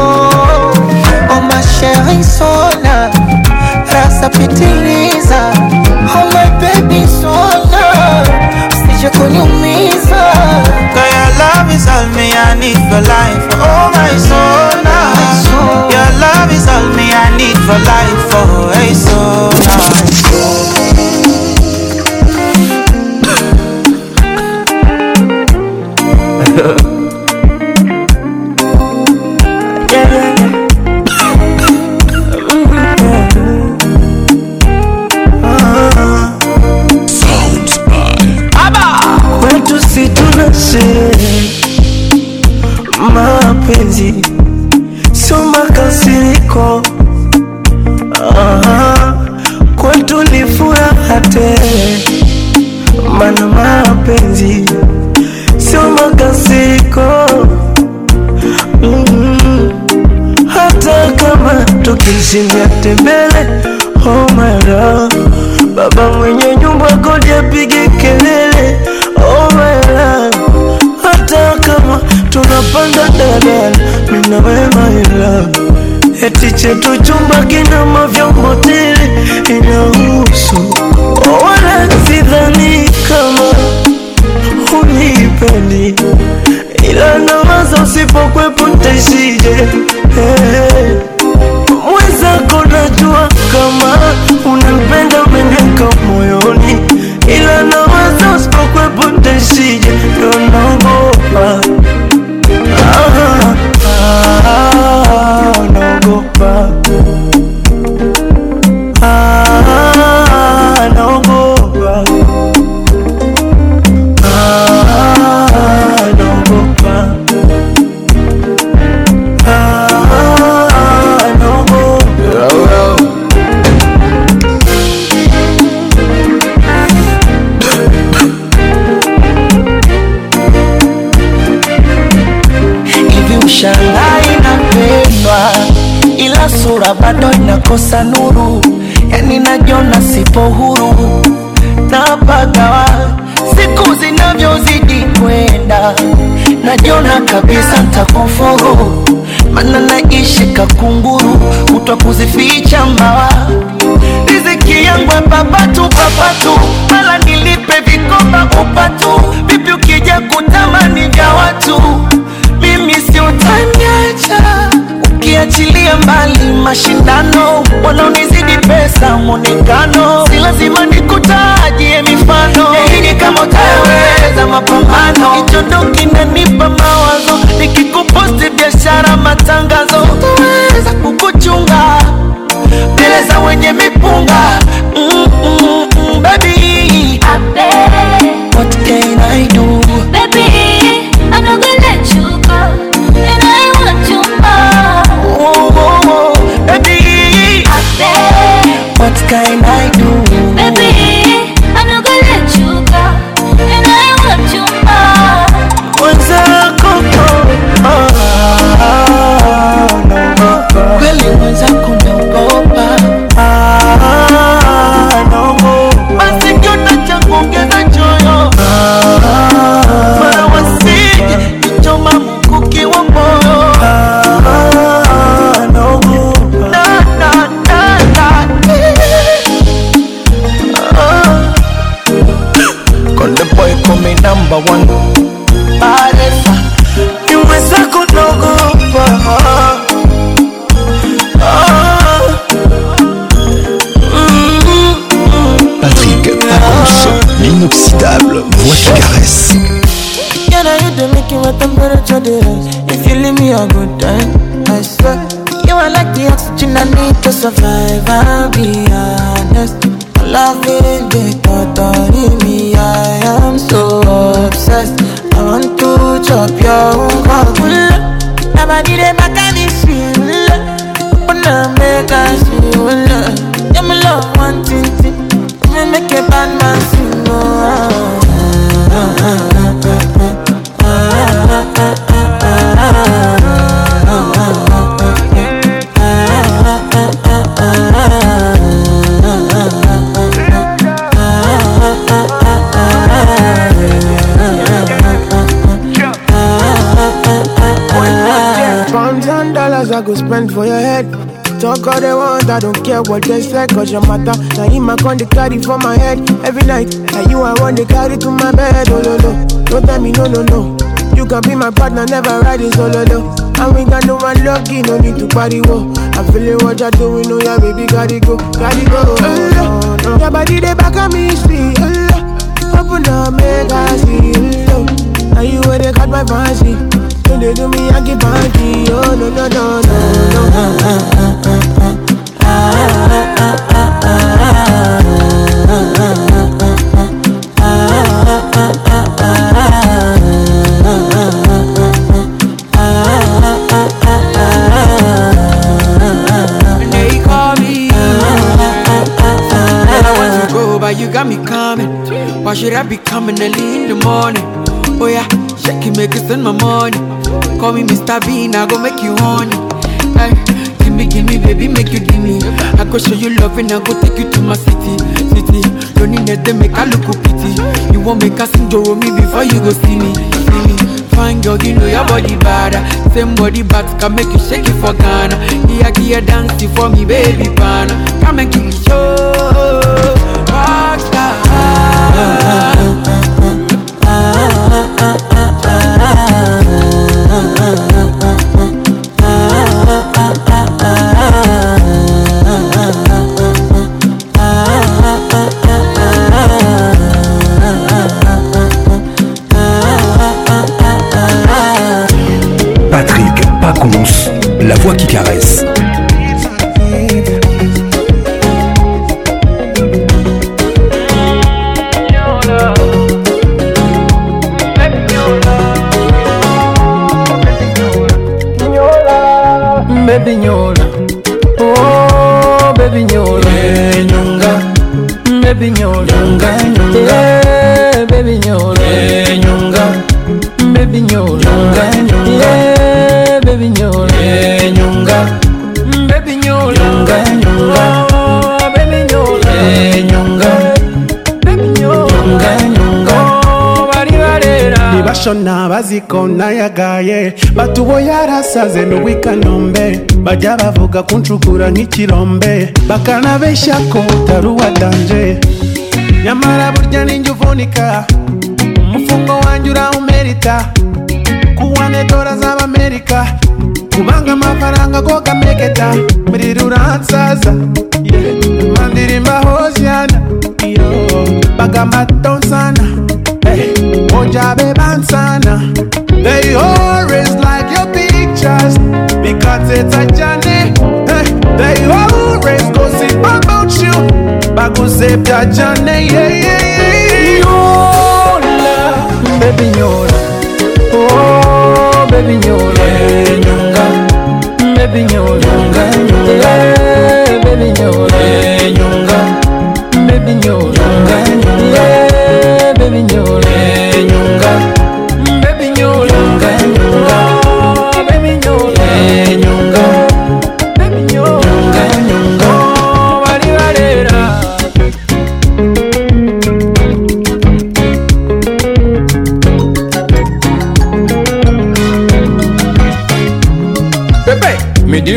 oh ma chérie sona rasa pitiliza oh my baby sona usije kuniumiza Cause your love is all me I need for life oh my sona your love is all me I need for life oh hey sona nakosa nuru, yani najiona sipo huru napagawa siku zinavyozidi kwenda, najona kabisa ntakufuru, mana naishi kakunguru, utakuzificha mbawa riziki yangu papatu papatu, mala nilipe vikoba upatu, vipi ukija kutamani vya watu, mimi sio taniacha ukiachilia mbali mashindano, wanaonizidi pesa mwonekano, si lazima nikutajie mifano hey, kama utaweza mapambano, hicho ndo kinanipa mawazo nikikuposti biashara matanga Fuck they want, I don't care what they say, cause your matter. Now him I con the carry for my head every night. And you I want to carry to my bed, oh no no. Don't tell me no no no. You can be my partner, never ride in solo oh, no. And we got no one lucky, no need to party wo. i feel feeling what you're doing, oh yeah, baby, gotta go, gotta go. Oh, no. Your body they back at me, see. Oh, open up, make I see. Oh, now you where they got my fancy. do they do me, I keep on Oh no no no no no you got me coming. Why should I be coming early in the morning? Oh yeah, shake it, make it spend my money. Call me Mr. Bean, I go make you honey. Hey. give me, give me, baby, make you give me. I go show you love and I go take you to my city, city. Loneliness they make I look pity. You won't make a sing me before you go see me, see me. Fine girl, you know your body bad. Same body bad can make you shake it for Ghana. Here, here, dance for me, baby, pana. Come and give me show. Rockstar. Ah, ah, ah, ah, ah, ah, ah, ah. la voix qui caresse. amaziko nayagaye batubo yarasaze n'uwikanombe bajya bavuga kunshukura nk'ikirombe bakanabeshya ko utari uwadanje nyamara burya ninjye uvunika umufungo wanjye urawumerita kuwane dora z'abamerika kubanga amafaranga go gamegeta muri ruransaza yeah. mandirimba hoziyana bagamba tonsana jabe bansana. They always like your pictures because it's a journey. Hey, they always go sip about you, but go save your journey. Yeah, yeah, yeah. Yola, baby Yola, oh baby Yola, yeah, nyonga, baby Yola, nyonga, nyonga, yeah, baby Yola, yeah, nyonga, baby Yola, nyonga, nyonga, yeah, baby Yola.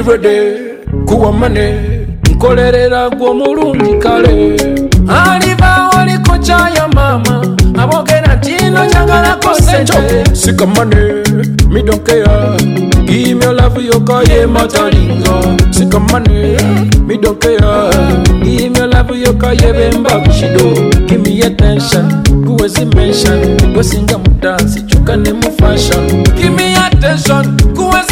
Ready? kuwa mane nkolerera gwe omulungi kale alibaawo aliko kyaya maama aboogera ntino kyagalako sente sikamane midokeya gimyo lavu ye matalinga sikamane midokeya gimyo lavu ye bemba bushido gimiye tension kuwezi mention gwesinga mudansi cuka ne mu fashion gimiye tension kuwezi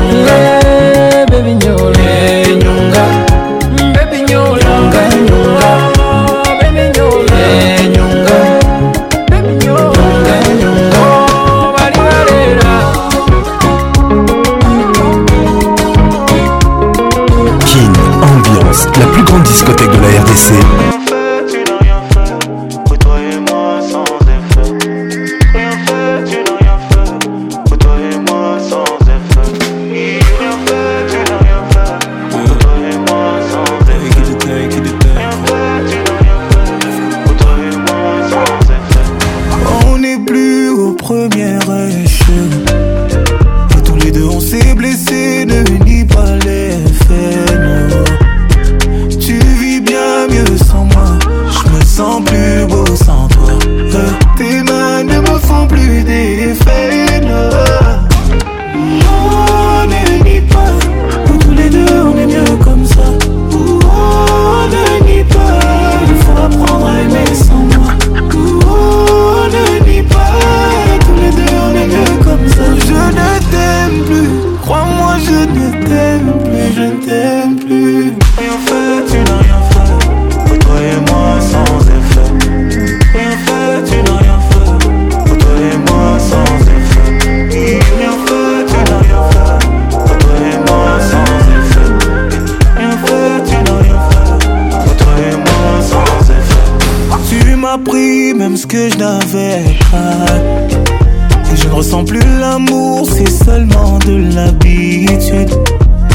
l'habitude.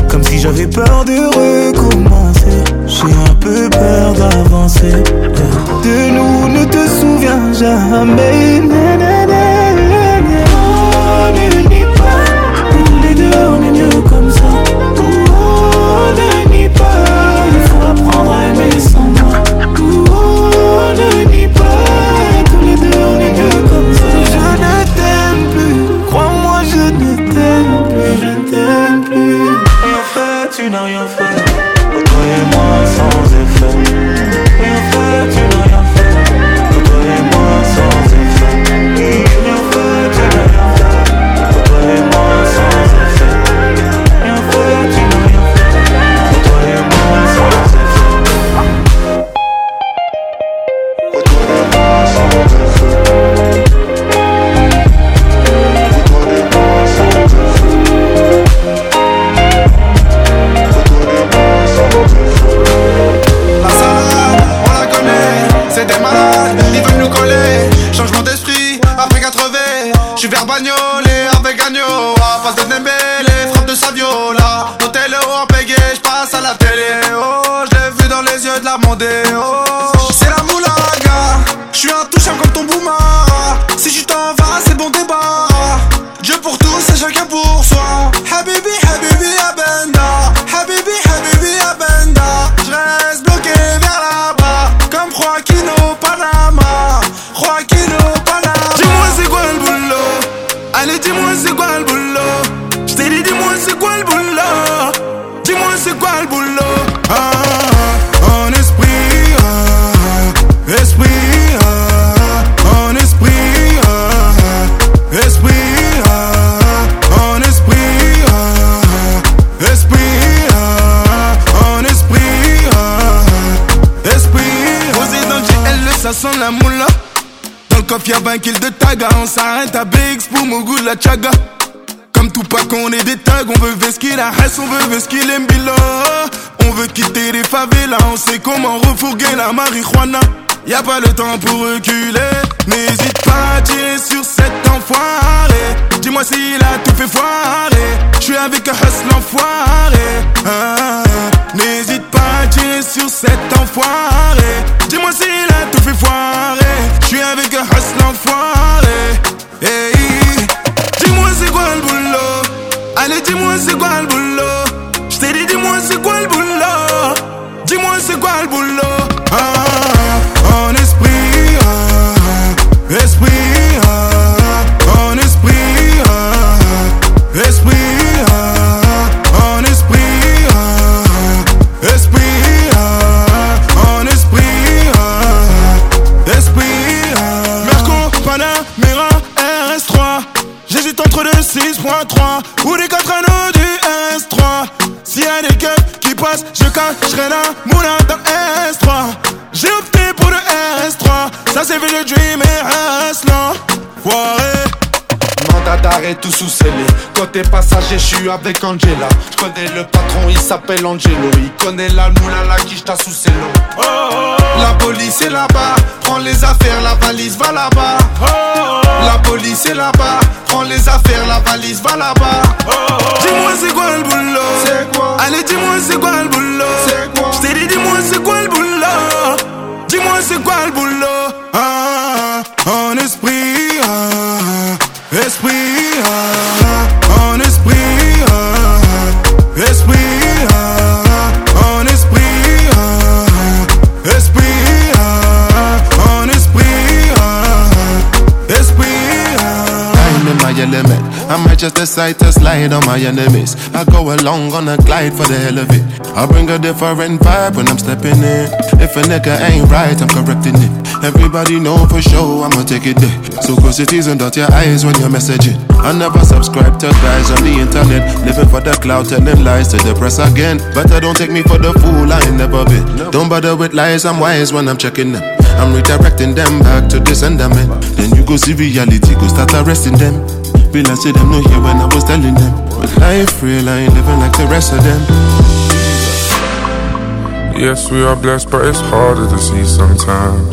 Comme si j'avais peur de recommencer. J'ai un peu peur d'avancer. De nous ne te souviens jamais. le temps pour eux avec Angela. Je connais le patron, il s'appelle Angelo. Il connaît la moula, la t'as sous ses lots. Oh, La police est là-bas, prends les affaires, la valise va là-bas. Oh. La police est là-bas, prends les affaires, la valise va là-bas. Oh. Dis-moi c'est quoi le boulot C'est quoi Allez dis-moi c'est quoi le boulot C'est quoi dis-moi c'est quoi le boulot Dis-moi c'est quoi le boulot ah, ah, ah En esprit, ah, esprit just decide to slide on my enemies. I go along on a glide for the hell of it. I bring a different vibe when I'm stepping in. If a nigga ain't right, I'm correcting it. Everybody know for sure I'ma take it there. So close your teeth and dot your eyes when you're messaging. I never subscribe to guys on the internet. Living for the cloud, telling lies to the press again. Better don't take me for the fool, I ain't never been. Don't bother with lies, I'm wise when I'm checking them. I'm redirecting them back to the sentiment. Then you go see reality, go start arresting them be like say them no here when I was telling them. But life real, I ain't living like the rest of them. Yes, we are blessed, but it's harder to see sometimes.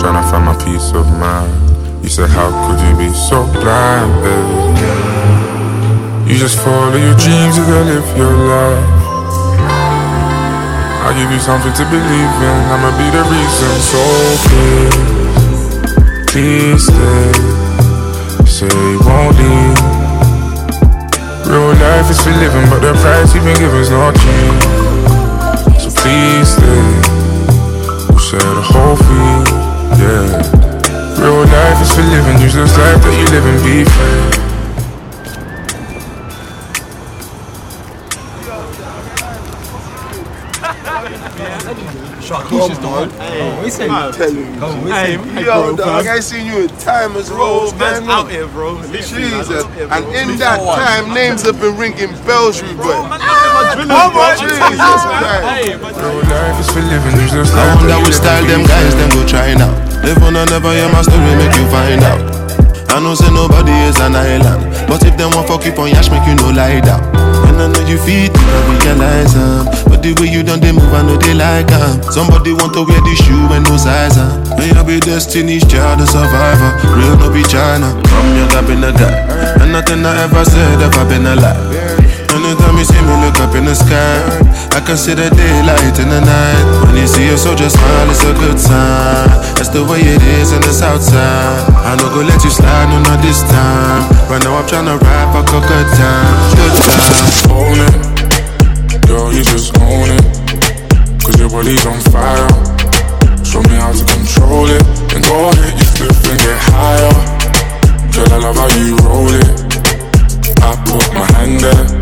Trying to find my peace of mind. You said, How could you be so blind, babe? You just follow your dreams and then live your life. I give you something to believe in. I'ma be the reason, so please, please stay say won't leave. Real life is for living, but the price you've been given's not cheap. So please stay. We'll share the whole fee, yeah. Real life is for living, use this life that you live and be free. Sharkish is the one. Hey, we I'm telling you. Come, hey, hey, yo, bro, dog, I seen you in time as rolls, man. out here, bro. Jesus. And in that time, names have been ringing bells, you boy. Come on, Jesus Christ. Bro, life is for living, there's no I wonder which style them guys, them go try now. Live on and never hear my story, make you find out. I know say nobody is an island. But if them want fuck, you on yash, make you no lie down. And I know you feel I realize um, But the way you done they move, I know they like um. Somebody want to wear the shoe and no size um. May I be destiny's child, a survivor Real no be China From young I've been a guy And nothing I ever said ever been a lie Anytime you see me look up in the sky I can see the daylight in the night. When you see a soldier smile, it's a good sign. That's the way it is in the south side. I am not gonna let you slide, no, not this time. Right now I'm tryna rap, I cook a time. Good time. Own it. Girl, you just own it. Cause your body's on fire. Show me how to control it. And go ahead, you flip and get higher. Girl, I love how you roll it. I put my hand there.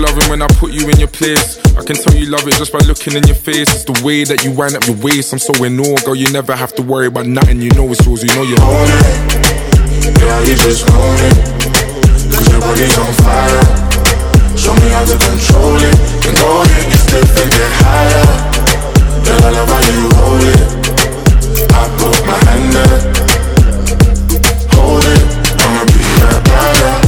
loving when I put you in your place. I can tell you love it just by looking in your face. It's the way that you wind up your waist. I'm so in awe, girl. You never have to worry about nothing. You know it's yours. You know you own it. Girl, you just own it. Cause your body's on fire. Show me how to control it. And go ahead and step and get higher. Girl, I love how you hold it. I put my hand there. Hold it. I'ma be right by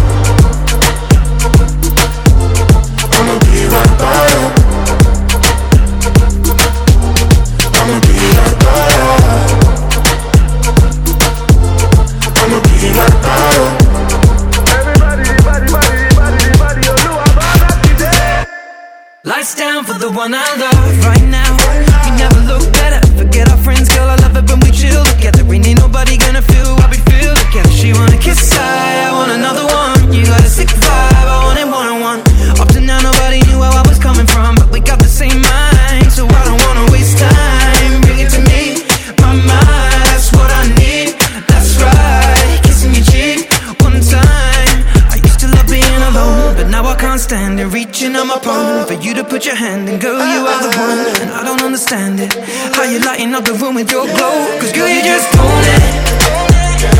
Lights down for the one I love right now. We never look better. Forget our friends, girl. I love it when we chill together. We ain't nobody gonna feel what we feel together. She wanna kiss, I, I want another one. You got a sick vibe, I want it one on one. Up to now, nobody knew where I was coming from, but we got the same mind. standing, reaching on my palm for you to put your hand in. Girl, you are the one, and I don't understand it. How you lighting up the room with your glow? Cause girl, you just own it.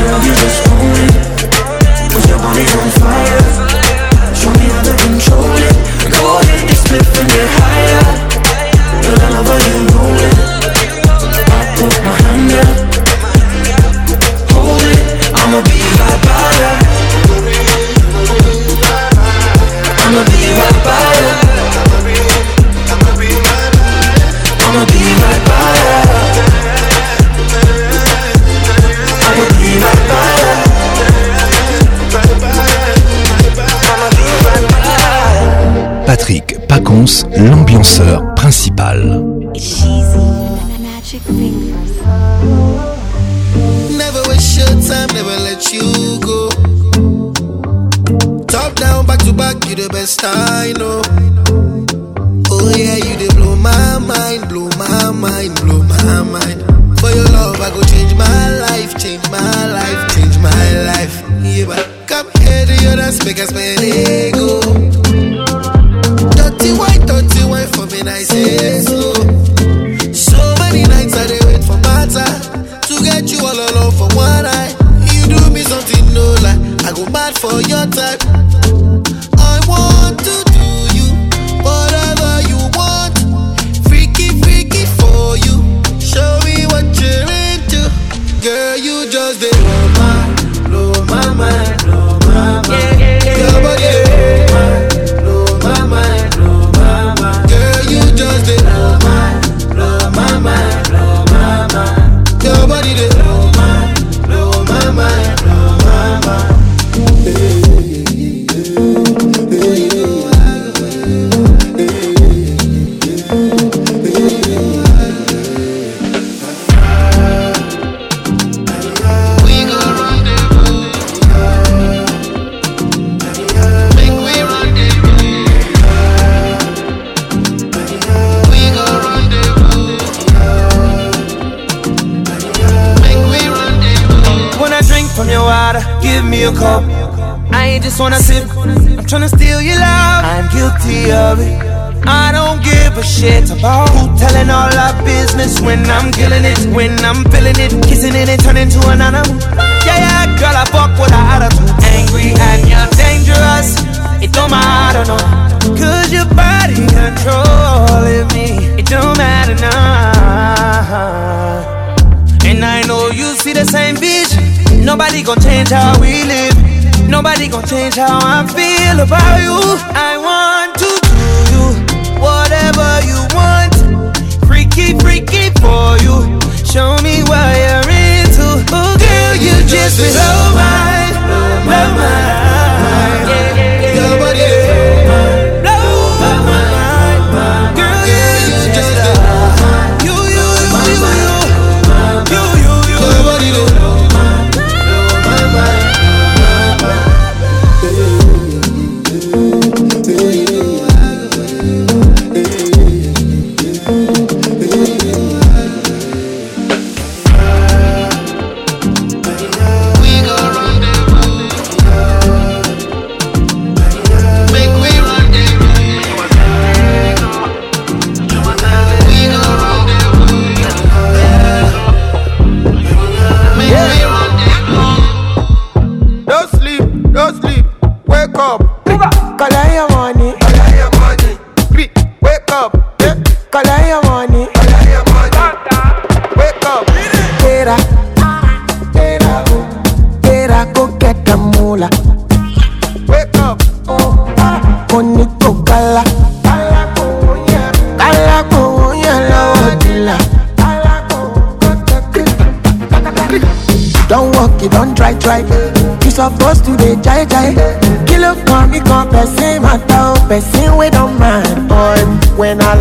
Girl, you just own it. Cause your body's on fire. Show me how to control it. Go ahead, this flip and get higher. Girl, I love how you roll it. I put my hand up. Hold it, I'ma be. Patrick Pacons, l'ambianceur principal. Never waste your time, never let you go. Top down, back to back, you the best I know. Oh yeah, you the blow my mind, blow my mind, blow my mind. For your love, I go change my life, change my life, change my life. You but come here to your dance, make us go. when I say so. So many nights I did wait for matter to get you all alone for one night. You do me something no lie, I go mad for your type. trying to steal your love. I'm guilty of it. I don't give a shit about who telling all our business when I'm killing it, when I'm feeling it, kissing it and turning to an animal. Yeah, yeah, girl, I fuck with an attitude. Angry and you're dangerous. It don't matter, no. Cause your body controlling me. It don't matter, now, And I know you see the same vision. Nobody gon' change how we live. Nobody gonna change how I feel about you. I want to do you whatever you want. Freaky, freaky for you. Show me what you're into. Oh, girl, you just blow my, blow my mind.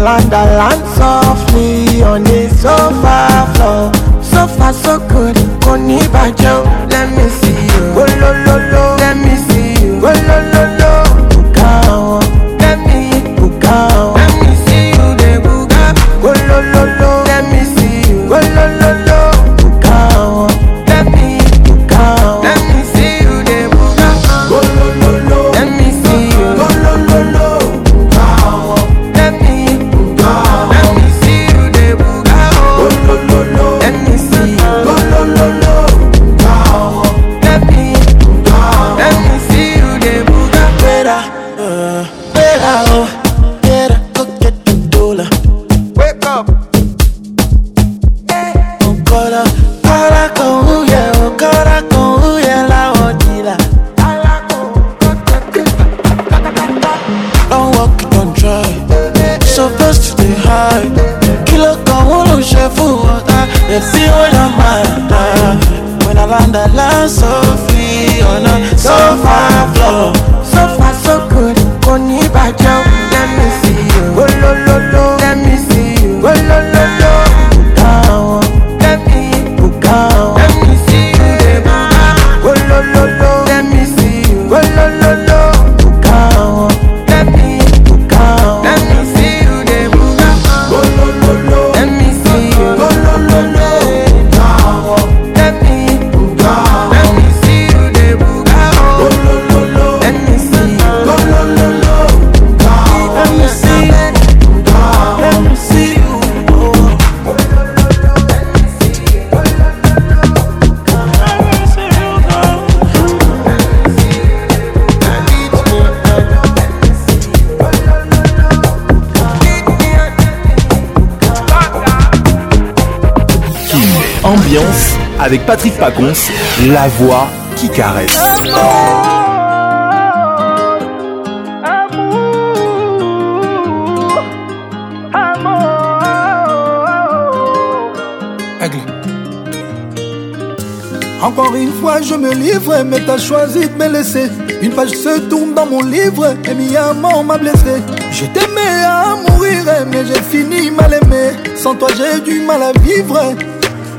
land, a land avec Patrick Pacons, la voix qui caresse. Encore une fois, je me livre, mais t'as choisi de me laisser. Une page se tourne dans mon livre, et mi m'a blessé. Je t'aimais à mourir, mais j'ai fini mal aimé. Sans toi, j'ai du mal à vivre.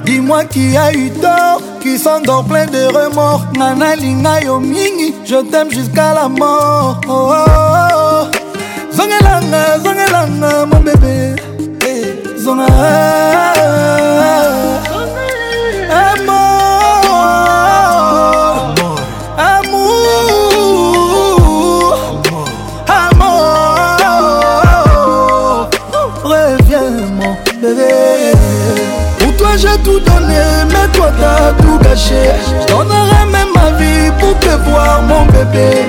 dis-moi qui a eu tort qui s'endort plein de remords nana linga yo mingi je t'aime jusqu'à la mort oh, oh, oh. zongelanga zongelanga mon bébé hey. Eh, zonga cacher. Je donnerai même ma vie pour te voir, mon bébé.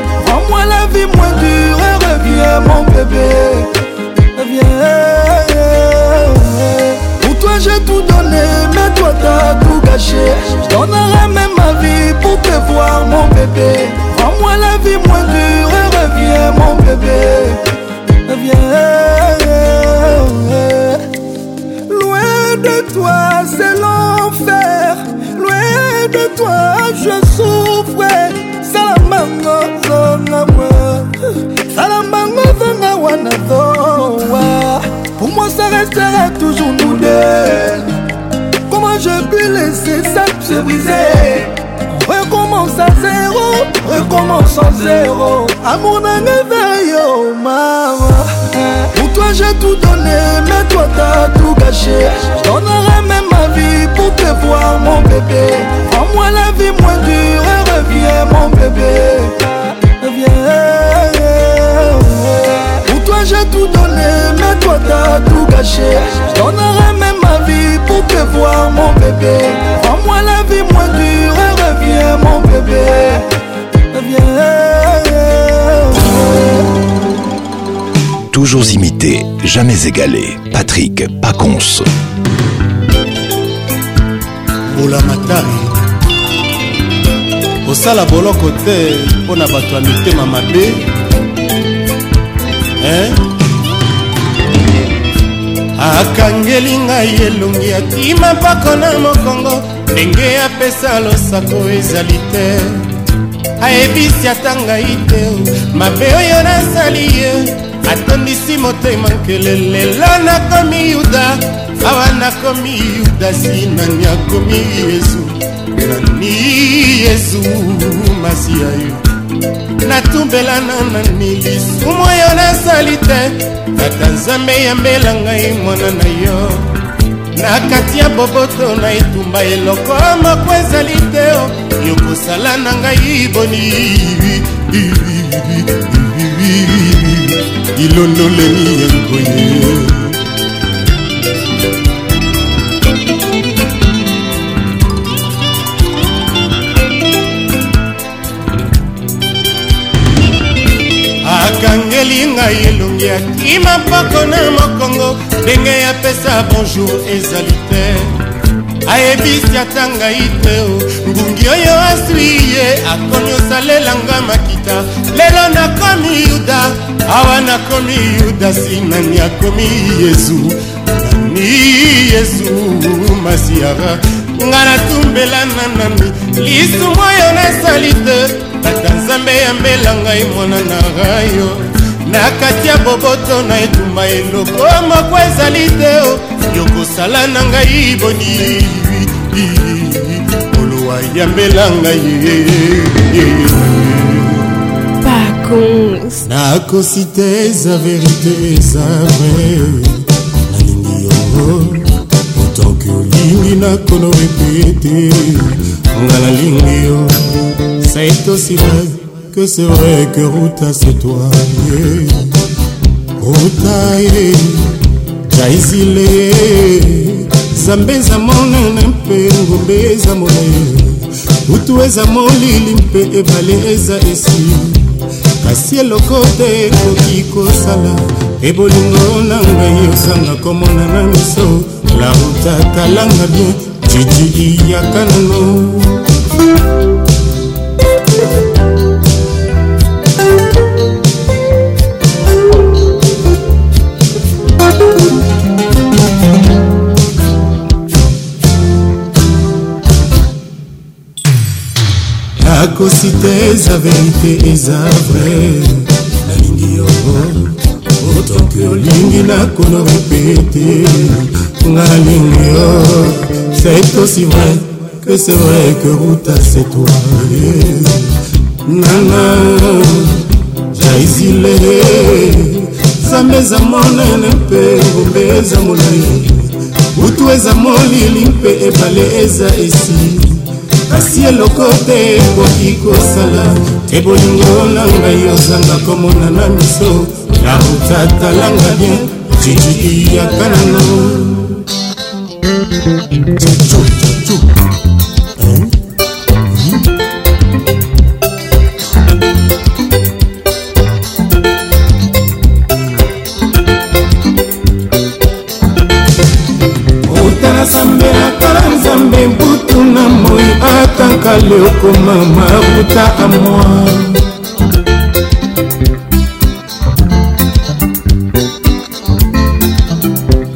amour na ngai veyo mama pour toi j'ai tout donné mais toi t'as tout gâché je donnerai même ma vie pour te voir mon bébé rends-moi la vie moins dure et reviens mon bébé reviens pour toi j'ai tout donné mais toi t'as tout gâché je donnerai même ma vie pour te voir mon bébé rends-moi la vie moins dure et reviens mon bébé toujours imité, jamais égalé. Patrick Paconce. matari Bolo boloko te mpo na bato ya mitema Hein? akangeli ngai elongi akima mpako na mokongo ndenge apesa losako ezali te ayebisi ata ngai te mabe oyo nasali ye atondisi motema nkele lelo nakomi yuda awa nakomi yudasi nani akomi yezu nani yezu masiya yo natumbelana nani lisumu oyo nasali te tata nzambe yambela ngai mwana na yo na kati ya boboto na etumba eloko moko ezali te oh. yokosala na ngai boni ilondoleli yangoye akangeli ngai elongi akima mpoko na mokongo ndenge yapesa bonjour ezali te ayebisi ata ngai te ngungi oyo aswi ye akomi osalelanga makita lelo nakomi yuda awa nakomi yudasi nani akomi yezu nani yezu masiara nga natumbela na nani lisumu oyo nasali te tata nzambe yambela ngai mwana na rayo na kati ya boboto na etumba eloko moko ezali te oh. yokosala na ngai boni olowa yambela ngai Conce nakosi te eza verite eza vrai nalingi yango otanke olingi nakona repete nga nalingi yo c'est aussi vrai que c'est vrai que ruta c'est toi yeah. ruta yeah. jaizile nzambe eza monene mpe ngombe eza molai butu eza molili mpe ebale eza esili kasi eloko te ekoki kosala e bolingo na ngai osanga komona na miso lauta kalanga bien jijiyaka nano nakosi te eza verite eza vrai nalingi yo otoki olingi nakona répete ngalingi yo c'est aussi vrai que c'est vrai que ruta c'est toi nana jaizile nzambe eza monene mpe ngombe eza molai butu eza molili mpe ebale eza esili kasi eloko te ekoki kosala te bolingo na ngai ozanga komona na miso nautatalanga bien titiki ya kanano ataka leokoma makuta amwa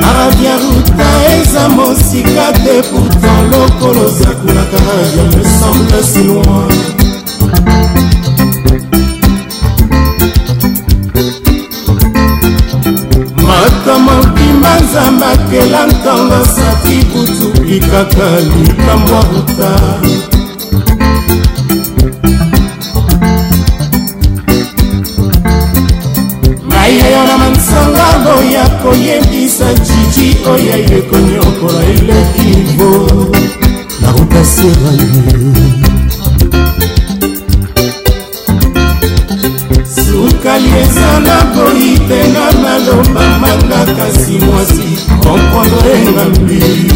arabiaruta eza mosika te pourtant lokolo sakulaka ya me semble si loin mata mobimba nzambe akela ntongo sati butu ekoki kaka likambo ata mayeyo na mansanga boya koyebisa jiji oyo ye konyokola eleki vo na ruta sera sukali ezala koyi te na maloba manga kasi mwasi komprendre ngambi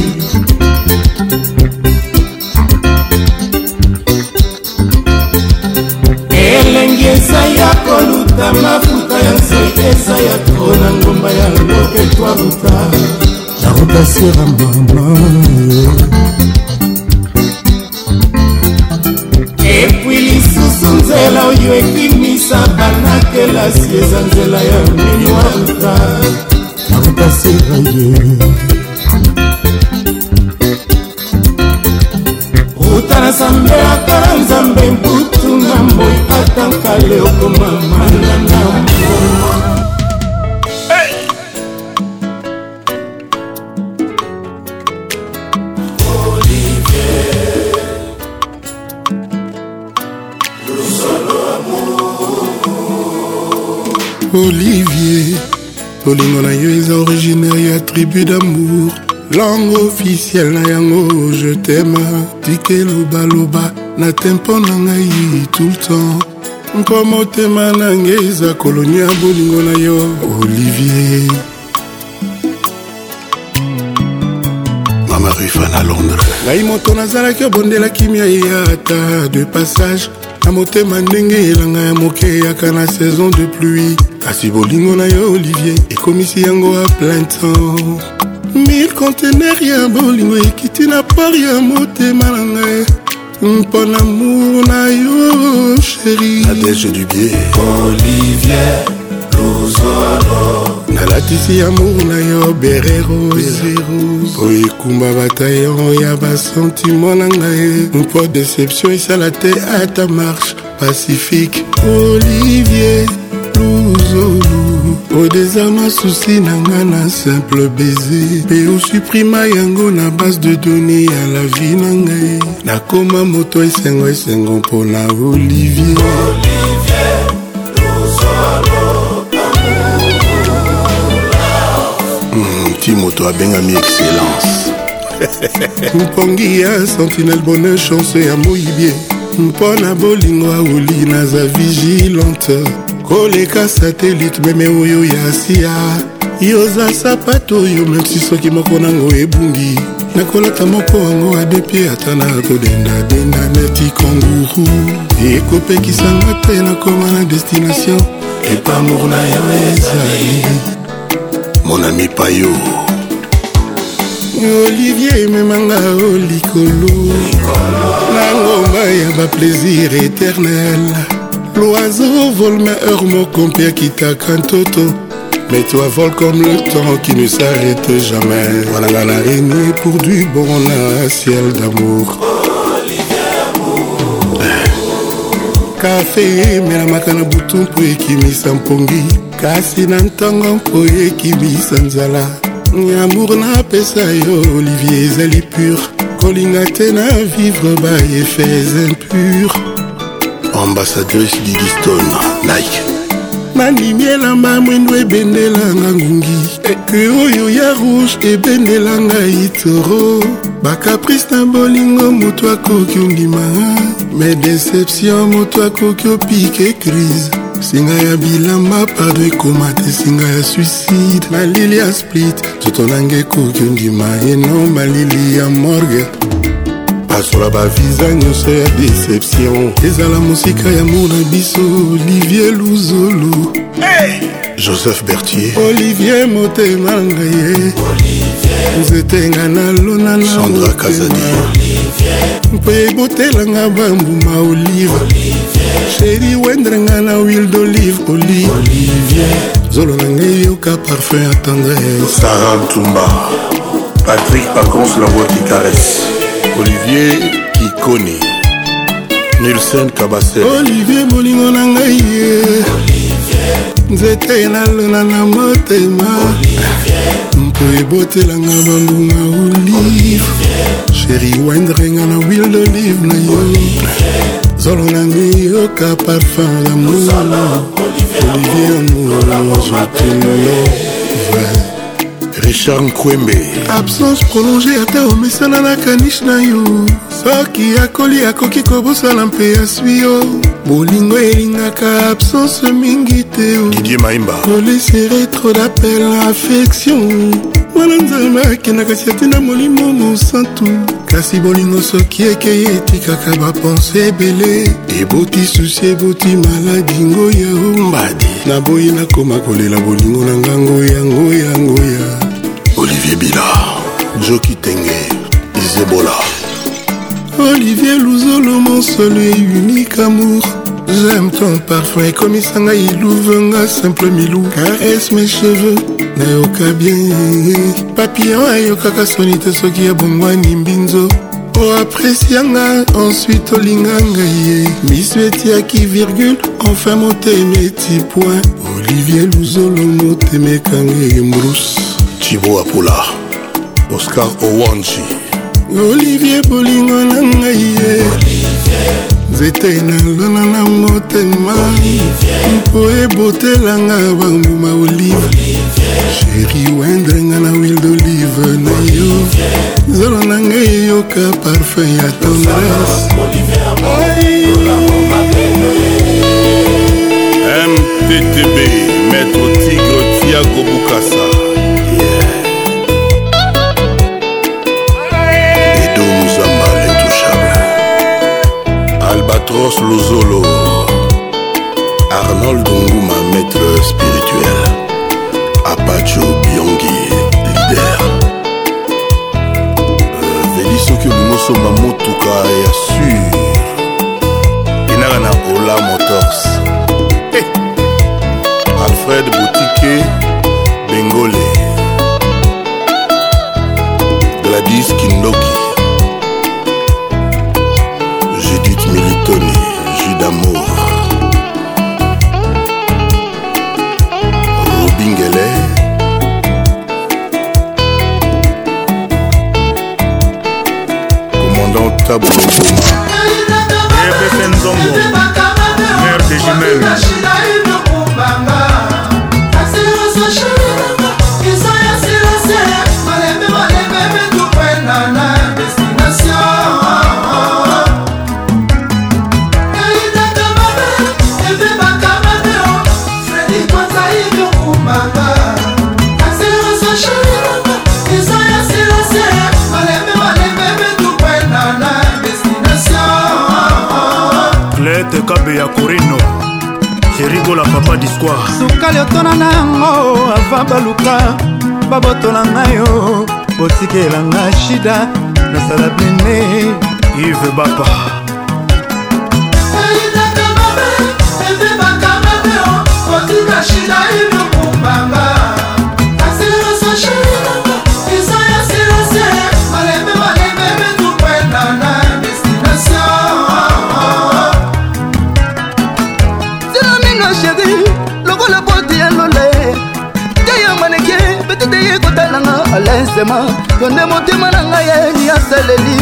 ata mafuta ya nzete eza ya tro na ngomba ya loketwa ruta la ruta sera mama epui lisusu nzela oyo ekimisa banakelasi eza nzela ya mini wa ruta la ruta sera ye ruta na nzambe akala nzambe mbutu ngambo atanka leo komama na ngambo olivier olingo na yo eza originaire tribu d'amour langue officielle na Je je t'aime tike lobaloba na tempo na ngai tout temps mpo motema nange eza kolonia bolingo na yo olivier mamarifana londres ngai moto nazalaki obondela kimia ye ata de passage na motema ndenge elanga ya moke eyaka na saison de pluie kasi bolingo na yo olivier ekomisi yango a plein temps mille contener ya bolingo ekiti na part ya motema na ngai mpo na mur na yo sheri adege du bie olivier luzolo nalatisi amour na yo bererozero mpo ekumba batayon ya basentima na ngai mpo deception esala te ata marche pacifique olivier luzolo odeza masusi na nga na simple baiser mpe osuprima yango na base de done ya la vie na ngai nakoma moto esengo esengo mpona olivier, olivier. Hmm, ti moto abengami excellence <laughs> mpongi ya sentinel bonheur chance ya moyibie mpo na bolingo aoli naza vigilante koleka satelite meme oyo ya asia yoza sapato oyo meti soki moko nango ebungi nakolata moko yango adepi ata na kodendadenda neti kanguru ekopekisanga te nakoma na destination epamour na yo ezali monami payo olivier ememanga o likolo na ngomba ya baplaisir éternel l'oiseau vole mais heure mon compère qui un toto mais toi vole comme le temps qui ne s'arrête jamais Voilà la l'araignée pour du bon on un ciel d'amour kafe emelamaka na butu mpo ekimisa mpongi kasi na ntango mpo ekimisa nzala amour napesa yo olivier ezali pure kolinga te na vivre ba efes impur ambassadrice didiston like nanimi elamba mwindu ebendelanga ngungi ekui eh, eh, oyo ya rouge ebendelanga itoro bakaprice na bolingo moto akoki ondima me deception moto akoki opike crise singa ya bilamba pardon ekoma te singa ya suicide malili ya split zoto nanga ekoki ondima yeno malili ya morgue basola baviza nyonso ya deception ezala mosika ya mor na biso olivier luzulu hey! joseph bertier olivier motema ngai nzete nga nalona na sandra kazania mpo ebotelanga bambuma olive sheri wendre nga na wil d'olive olive zolo na ngai yoka parfum ya tendresse sara ntumba patrik pacons la voix qui caresse olivier kikoni nilsen kabase olivier bolingo na ngai ye nzete nalona na motema mpo ebotelanga bambuma olive sheri wendrenga na wil d'olive na yo zolo nangi yoka parfum ya mono olivier amour zotelelo vrai richard nkwembe absence prolonge ata omesana na kanish na yo soki akoli akoki kobosala mpe ya swio bolingo elingaka absence mingi te didie maimba kolesere tro dapel affection wana nzambe akendaka si atina molimo mosantu kasi bolingo soki ekei etikaka bapense ebele eboti susi eboti maladi ngoya ombadi naboyi nakoma kolela bolingo na ngango yango yango ya olivier bila joki tenge izebola olivier luzolo mon seul et unique amour J'aime ton parfum, ekomisanga iluvenga simple milou Caresse mes cheveux, nayoka bien Papillon ayokaka soni te soki abongwani mbinzo po oh, apresianga ensuite olinga ngai ye miso etiaki virgule enfin motema eti point olivier luzolo motema ekanga embruse tibo apula oscar owanji olivier bolingo na ngai ye nzete nalona nango tema mpo ebotelanga bambuma olive sheri wendrenga na wil d'olive na yo zolo na ngai eyoka parfum ya tendresse mttb maître tigre tiago bukasa Tedros Luzolo Arnold Nguma maître spirituel Apacho Biongi leader euh, Velisoki Bungosoma motuka ya sur enaka na Ola Motors hey. Eh! Alfred Boutike Bengole Gladys Kindoki tony judamour robingele commandant tabulongoma epese nzongo mare de jumelle mabe ya korino erigola papa discoire sukali otona na yango ava baluka babotola ngai yo botikelanga shida nasala bene ive bapa shida motema yo nde motema na ngai yeni asaleli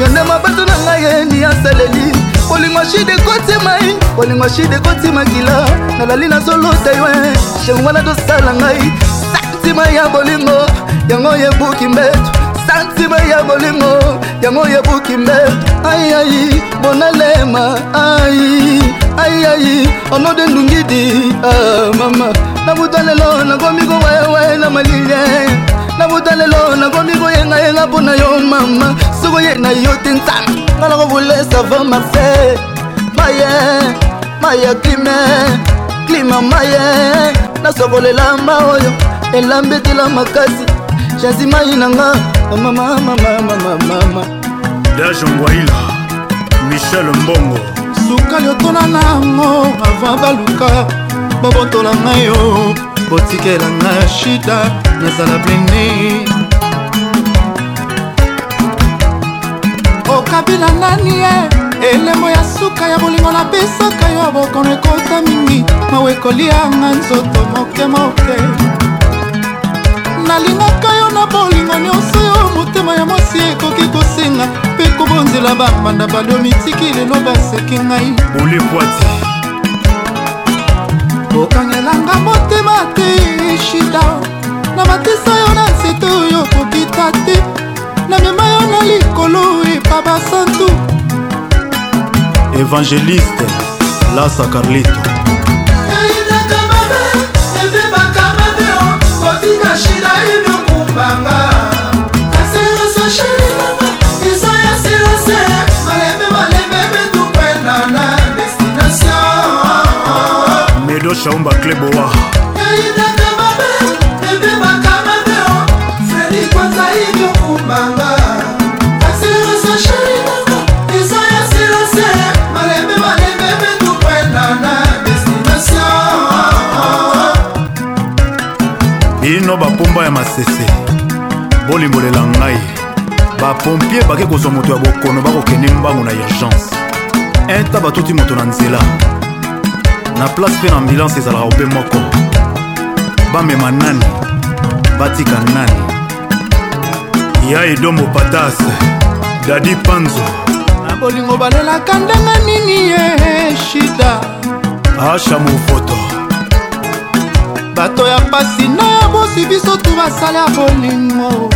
yo nde mabato na ngai yeni asaleli bolingo shide kotimai bolingo shide kotimakila nalali nazolota yo eh. shengwana tosala ngai santima ya bolingo yango yebuki mbeto santima ya bolingo yango yebuki mbeto ayai bonalema ai ayai onode ndungidi ah, mama na buta lelo nakomi kowewe na malile eh. nakuta lelo nakomi koyengayenga mpo na yo mama soko ye na yo te nzama nga nakobolesa va marseille maye maye klime klima maye nasokolela ma oyo elambi etela makasi jasi mai na nga mamamamamamamama dajongwaila michel mbongo suka liotola nango ava baluka babotola ngai yo botikela ngai shida ezala blene okabila nani ye elembo ya suka ya bolingo napesaka yo bokono ekota mingi mawa ekolianga nzoto moke moke nalingaka yo na bolingo nyonso yo motema ya mwasi ekoki kosenga mpe kobonzela bamanda balio mitiki lelo baseki ngai olepoati okangelanga motema te shidao na matisa yo na nzete oyo kokita te namema yo na likolo epa basantu évangéliste lasa carlito eyinaka mabe ebebaka mabe kotika shida inokumbanga Medo Shaumba Kleboa kota itokumbanga asilirisa sheri nanga eza ya silase malembe malembe mitukwenda na destination ino bapomba ya masese bolimbolela ngai bapompier bake kozwa moto ya bokono bakokende mbango na urgence inta batuti moto na nzela na place mpe na ambulance ezalaka ope moko bamema nani batika nani ya edombo patas dadi panzo na bolingo balelaka ndenge nini ye shida asha mofoto bato ya mpasi na ya bosi biso tu basala bolingo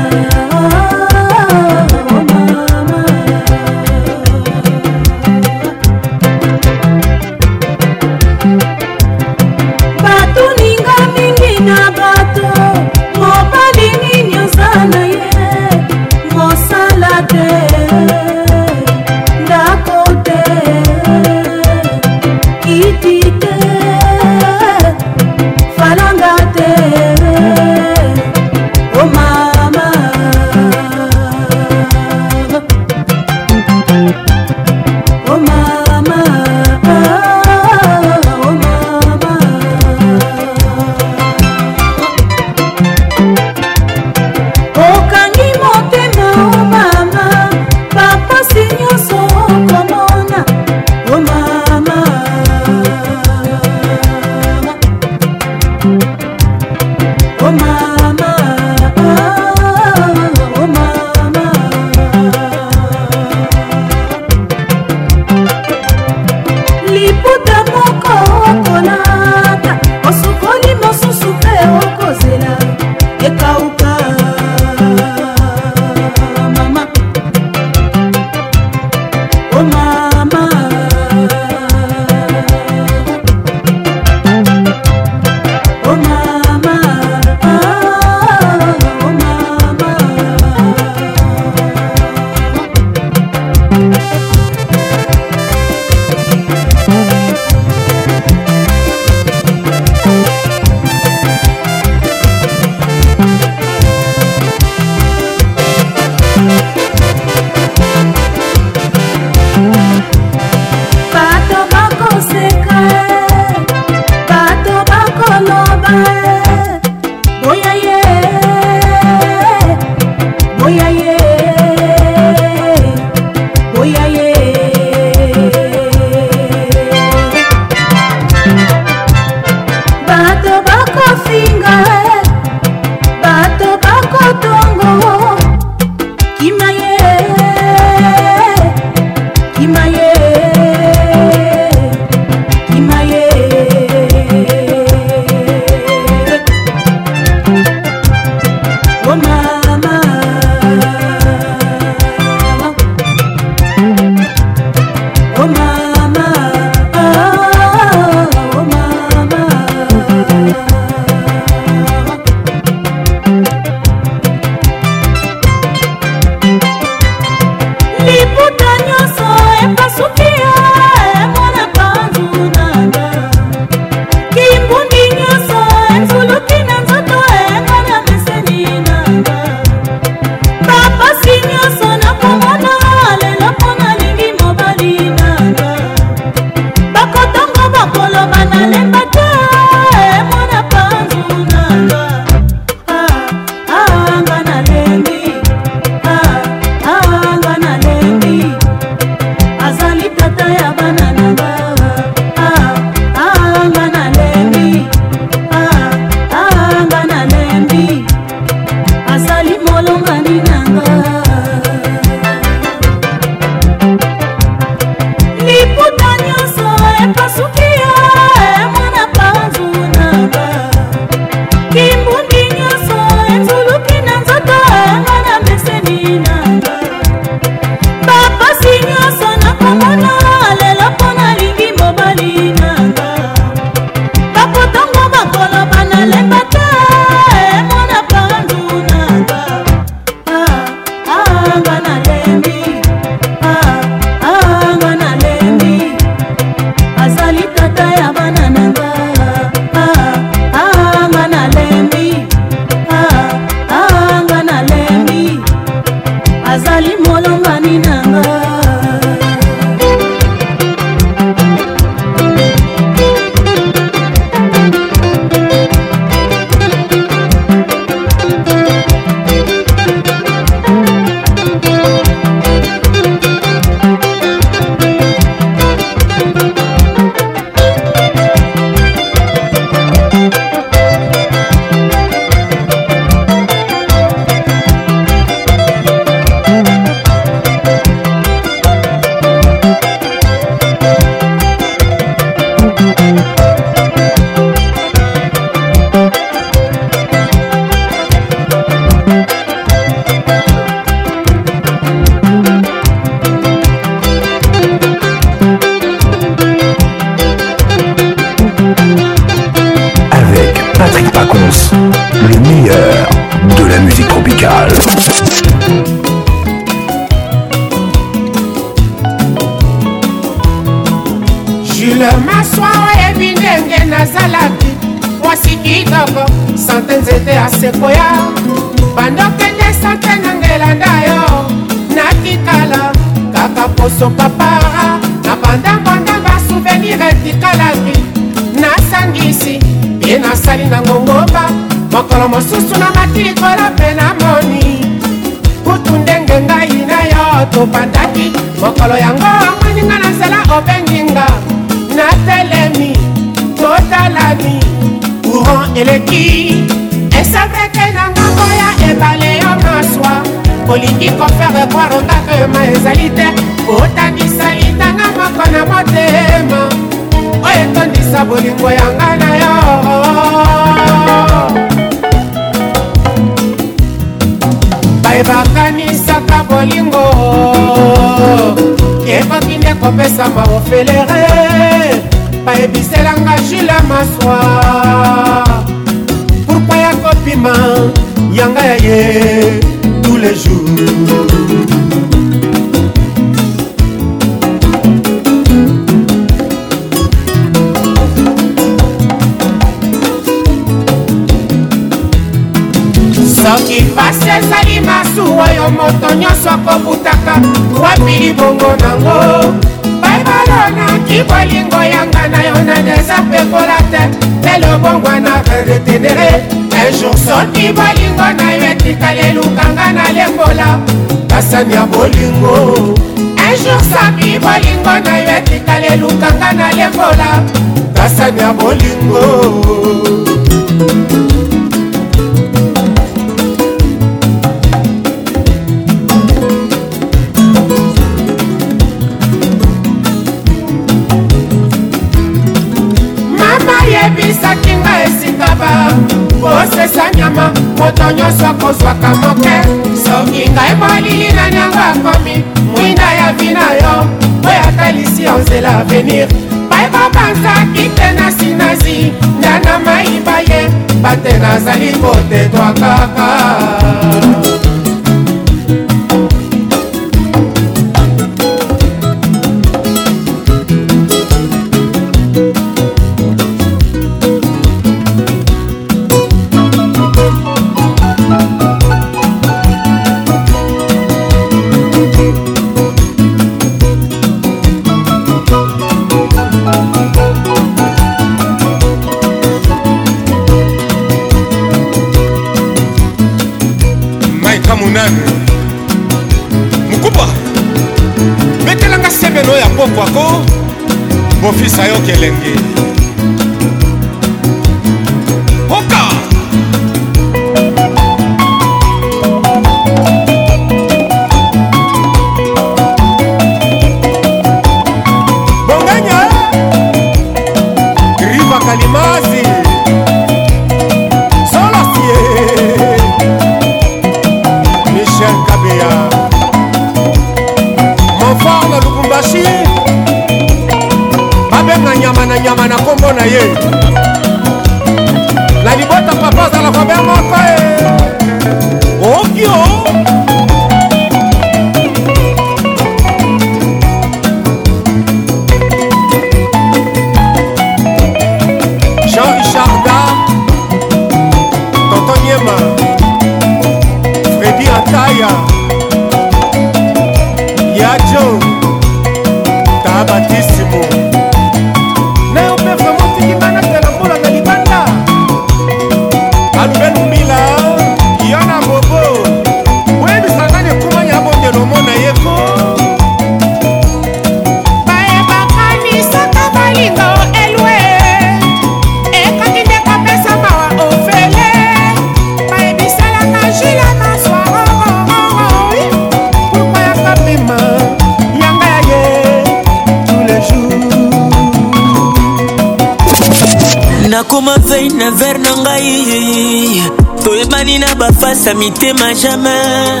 ozai na ver na ngai toyebani na bafasa mitema jamai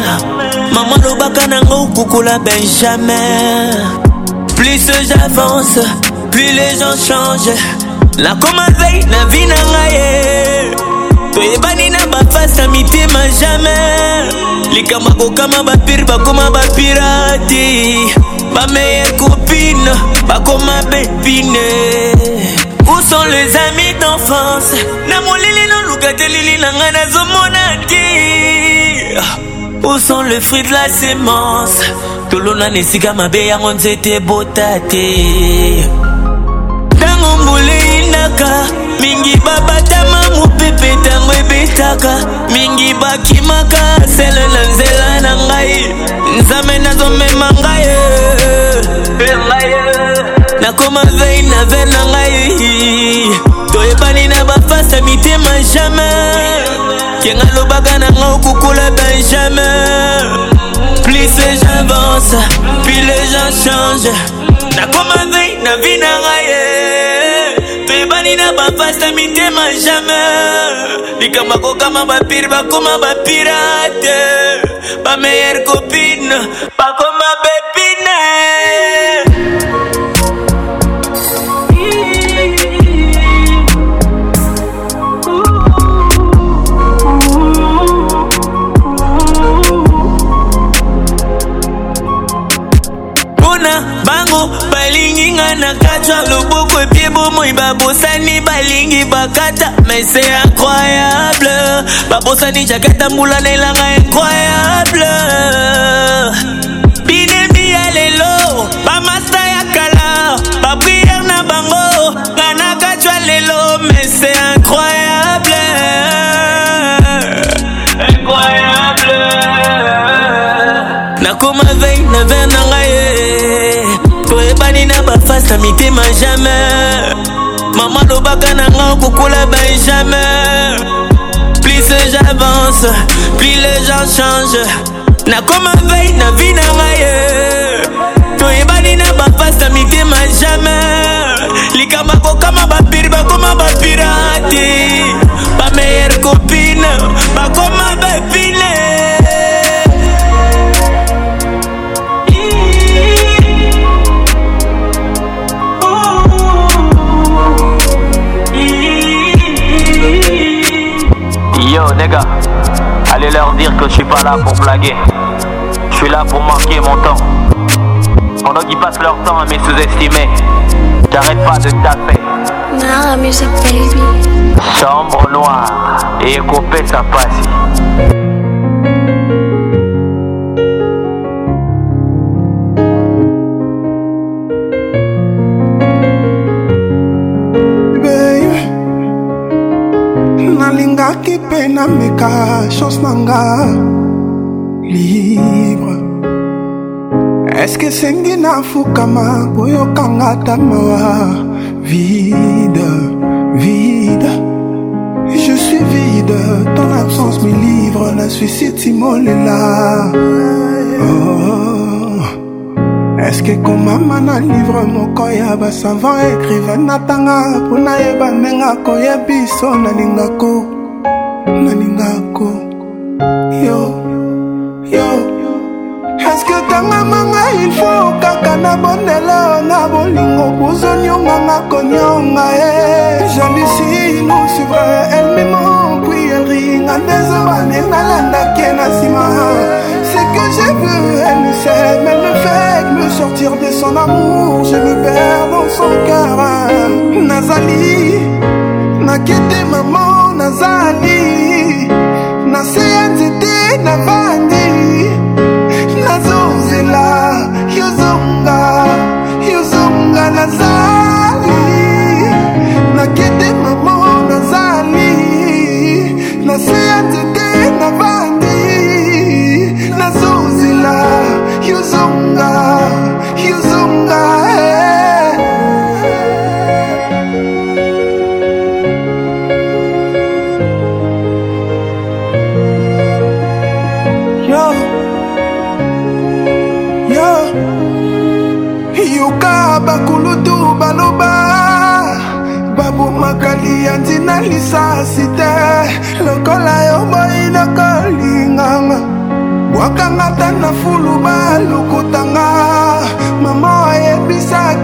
mama alobaka nango okukula benjamin plus j'avance plus les gens change nakoma vei na vi na ngai toyebani na bafasa mitema jamai likambo akokama bapire bakoma bapirati bameye kopine bakoma bepine où sont les amis d'enfance na molili noluka telili na ngai nazomona te où sont le fruit de la semence tolonana esika mabe yango nzete ebota te ntango mbula eyinaka mingi babatama mopepe ntango ebetaka mingi bakimaka sele na nzela na ngai nzambe nazomema ngai eh, eh, ngai eh. nakoma vei na ve na ngai toyebani na bafasa mitema jamai kenga lobaka na nga okukula benjamin plus les j'avance puis les gens changent nakoma vei na vi na ngai toyebani na bafasa mitema jamai likambo kokama bapiri bakoma bapirate bameilleur copine bakoma bepi na katwa loboko epie bomoi babosani balingi bakata mais se incroyable babosani jaketa mbula na elanga incroyable pastamite majamer mama alobaka na nga okokola benjamer plus j'avance plus les gens change nakoma vei na vi na ngai ye toyebani na bapasta mitema jamer likama kokama bapiri bakoma bapirate bameilleur copine bakoma Allez leur dire que je suis pas là pour blaguer. Je suis là pour manquer mon temps. Pendant qu'ils passent leur temps à me sous-estimer, j'arrête pas de taper. baby. Chambre noire et écopée ça passe. te nameka chance na nga libre eske esengi nafukama koyokanga ata mawa vide vide je suis vide ton absence me livre na suicide simolela oh. eske komama na livre moko ya basavant écrivain natanga mpo nayeba ndenge akoya biso nalingako son amour je me perds dans son kara nazali nakete mama nazali naseya nzete nava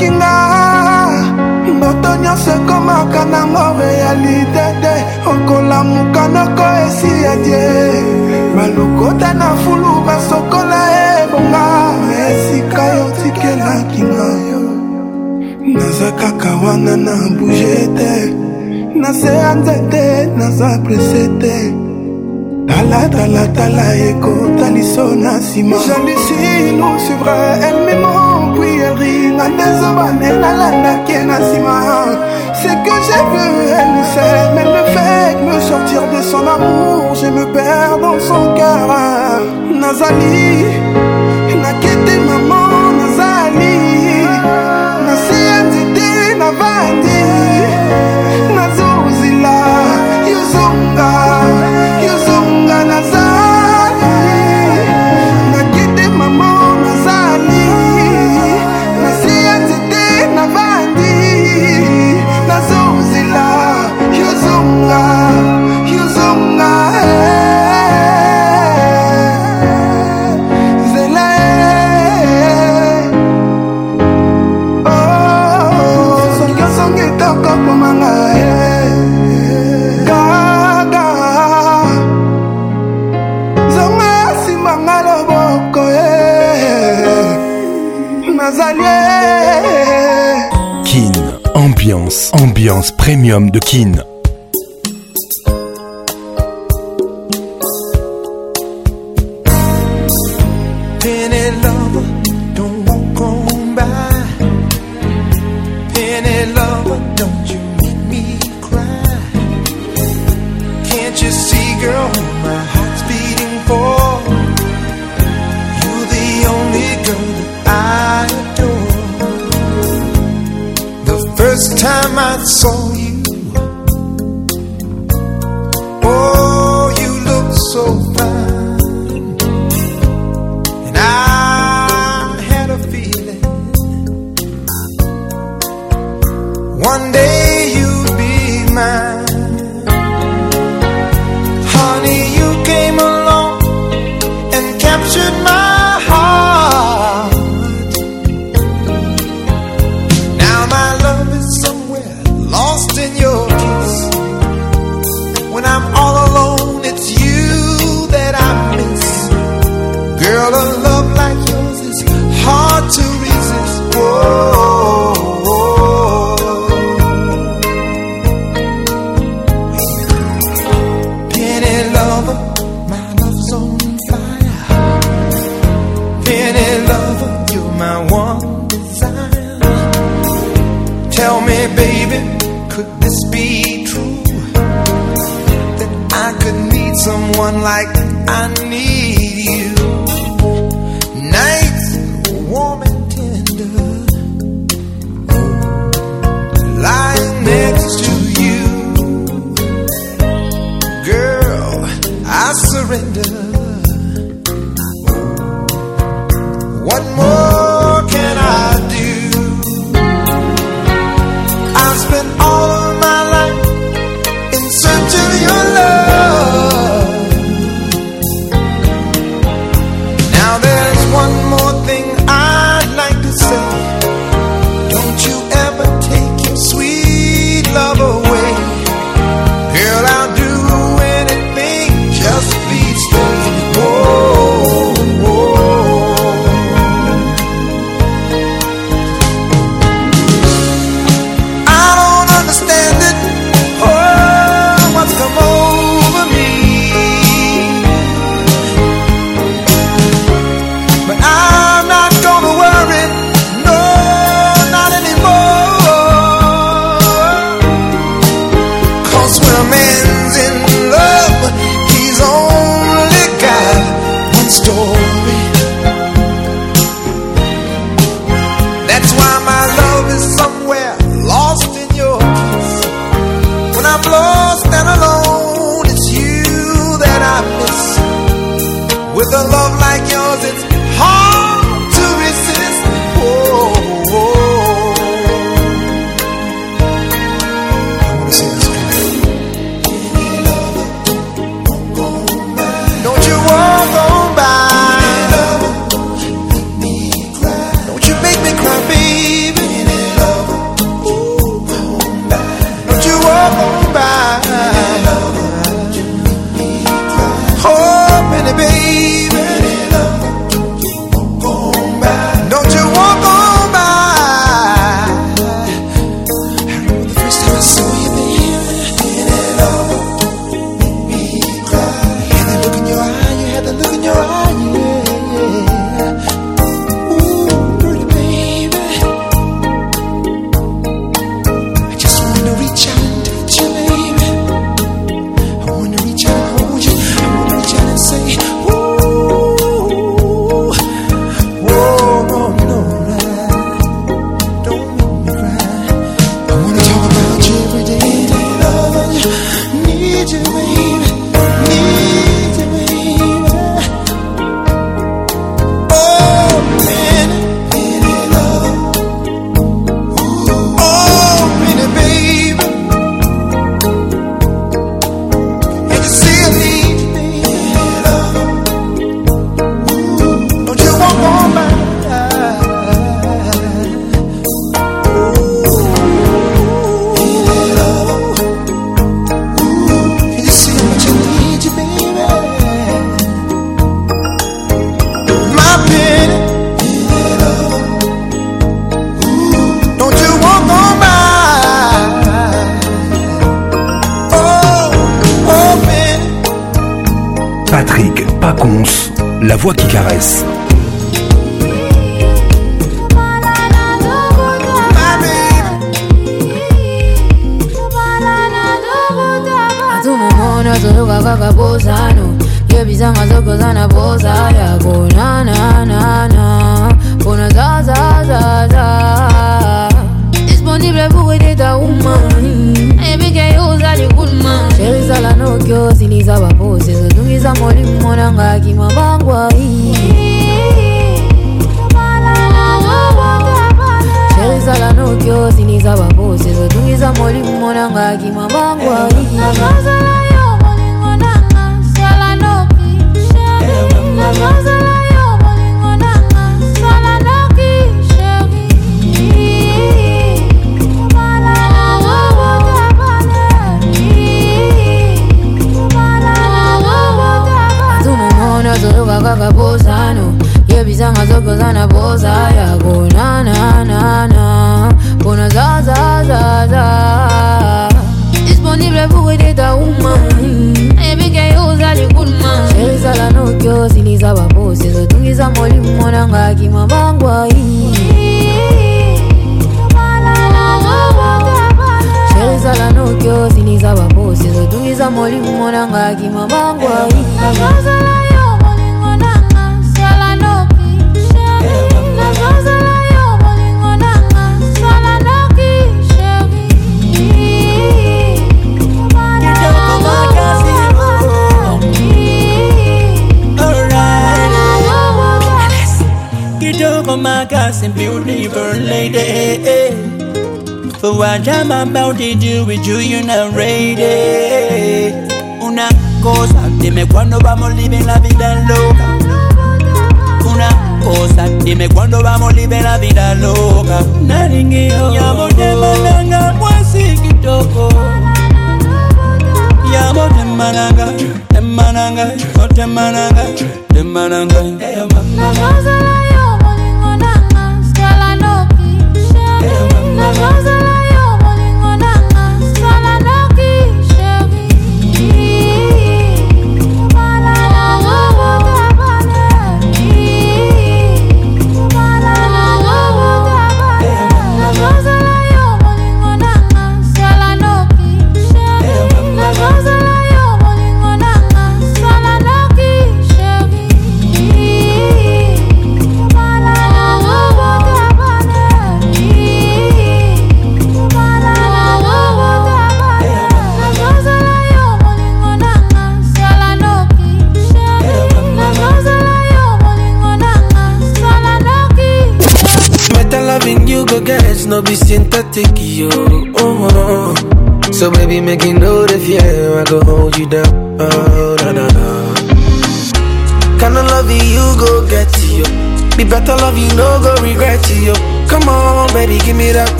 obiki nga ndoto nyonso ekomaka nango realite te okolamuka noko esi ya die balokota na fulu basokola ebonga esika yo tikelaki ngayo naza kaka wana na bouge te na se ya nzete naza prese te talatalatala ekotaliso na nsima jalisi nous suivre elle memo prieringa ndezo banenalandaki na nsima ce que je veux elle le sait mais le fait me sortir de son amour je me perds dans son cœur nazali nakete mama nazali nasi ya nzete nabandi nazozila yozonga yozonga nazali premium de Kin.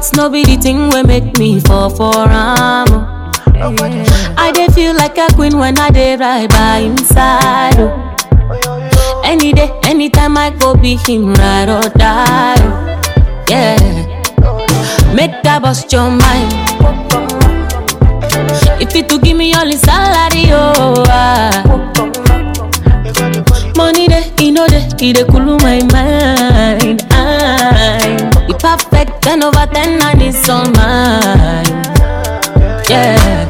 Thoughts no be the thing we make me fall for am. I dey feel like a queen when I dey ride by him side. Oh. Any day, anytime I go be him ride or die. Oh. Yeah, make that bust your mind. If you to give me all his salary, oh. Ah. Money dey, you know it dey cool my mind. Ten over ten and it's all mine. Yeah.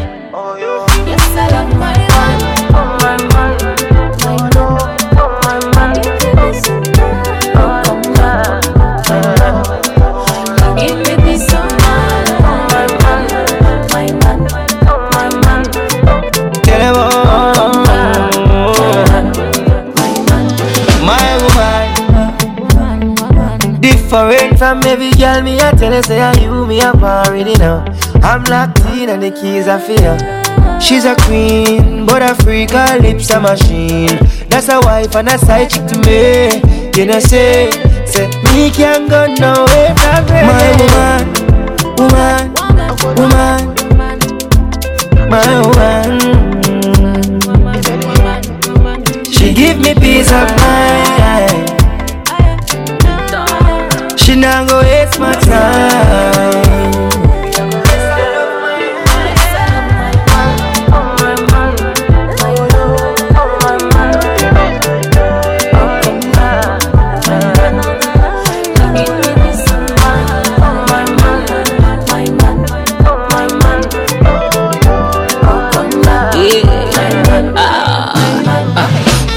from every girl, me I tell her say I you me I'm already now. I'm locked in and the keys I feel. She's a queen, but a freak, her lips a machine. That's a wife and a side chick to me. You know say, say me can't go nowhere from here. My woman, woman, woman, my woman. She give me peace of mind. She not go waste my time.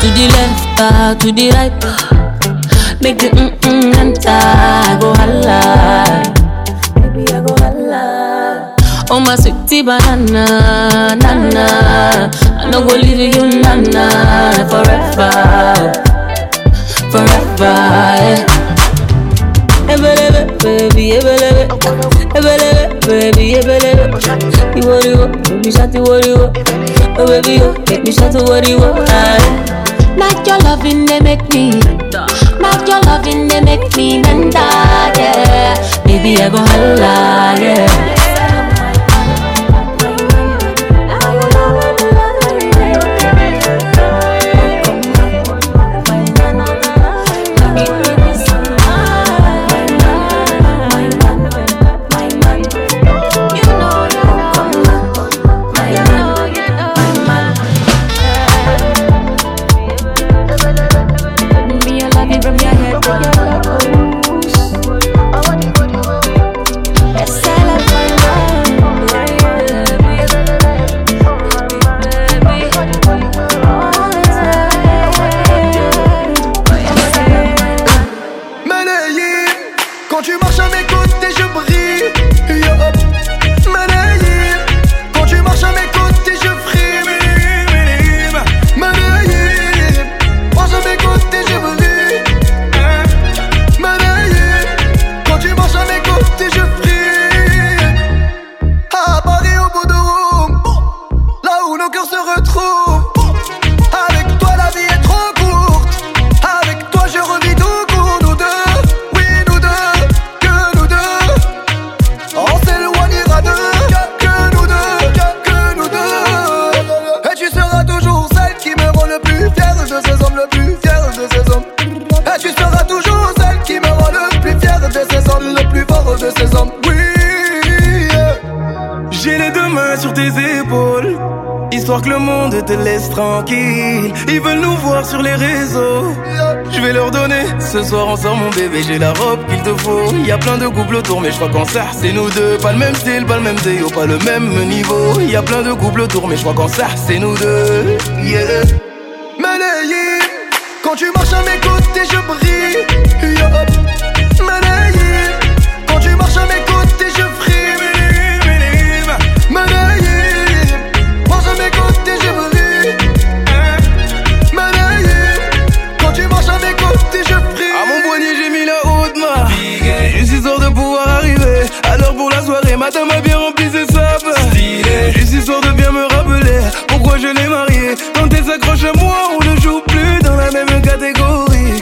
to the left, uh, to the right. Ah. Make the mm mm enter holla. Baby, I go holla. Oh, my sweetie banana, nana. I no go leave you, nana, forever. Forever. Eh. Ebelebe, baby, ebelebe. Ebelebe, baby, ebelebe. You worry, you baby, shut you worry, oh baby, you make me shut you worry, oh. Eh. Not your loving, they make me out your loving, they make me mental, yeah. Baby, I go holla, yeah. le plus fort de ces hommes. Oui, j'ai les deux mains sur tes épaules. Histoire que le monde te laisse tranquille. Ils veulent nous voir sur les réseaux. Je vais leur donner ce soir ensemble, mon bébé. J'ai la robe qu'il te faut. Y a plein de couples autour, mais je crois qu'en ça, c'est nous deux. Pas le même style, pas le même déo, pas le même niveau. Y a plein de couples autour, mais je crois qu'en ça, c'est nous deux. Yeah. quand tu marches à mes côtés. Madame a bien rempli ses sables. Stylé. Juste de bien me rappeler pourquoi je l'ai marié Quand elle s'accroche à moi, on ne joue plus dans la même catégorie.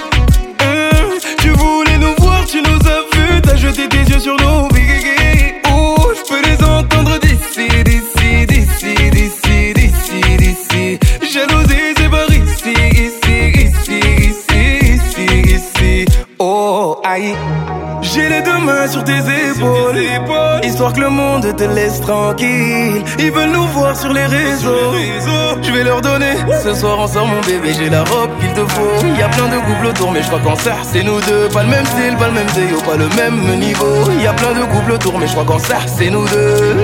Hein, tu voulais nous voir, tu nous as vu, t'as jeté tes yeux sur nos vies. Oh, je peux les entendre d'ici, d'ici, d'ici, d'ici, d'ici, d'ici. Jalousie, c'est ici, ici, ici, ici, ici, ici. Oh, aïe. J'ai les deux mains Sur tes épaules que le monde te laisse tranquille. Ils veulent nous voir sur les réseaux. Je vais leur donner. Ce soir on sort mon bébé, j'ai la robe qu'il te faut. Y a plein de couples autour, mais je crois qu'en ça c'est nous deux. Pas le même style, pas le même déo, pas le même niveau. Y a plein de couples autour, mais je crois qu'en ça c'est nous deux.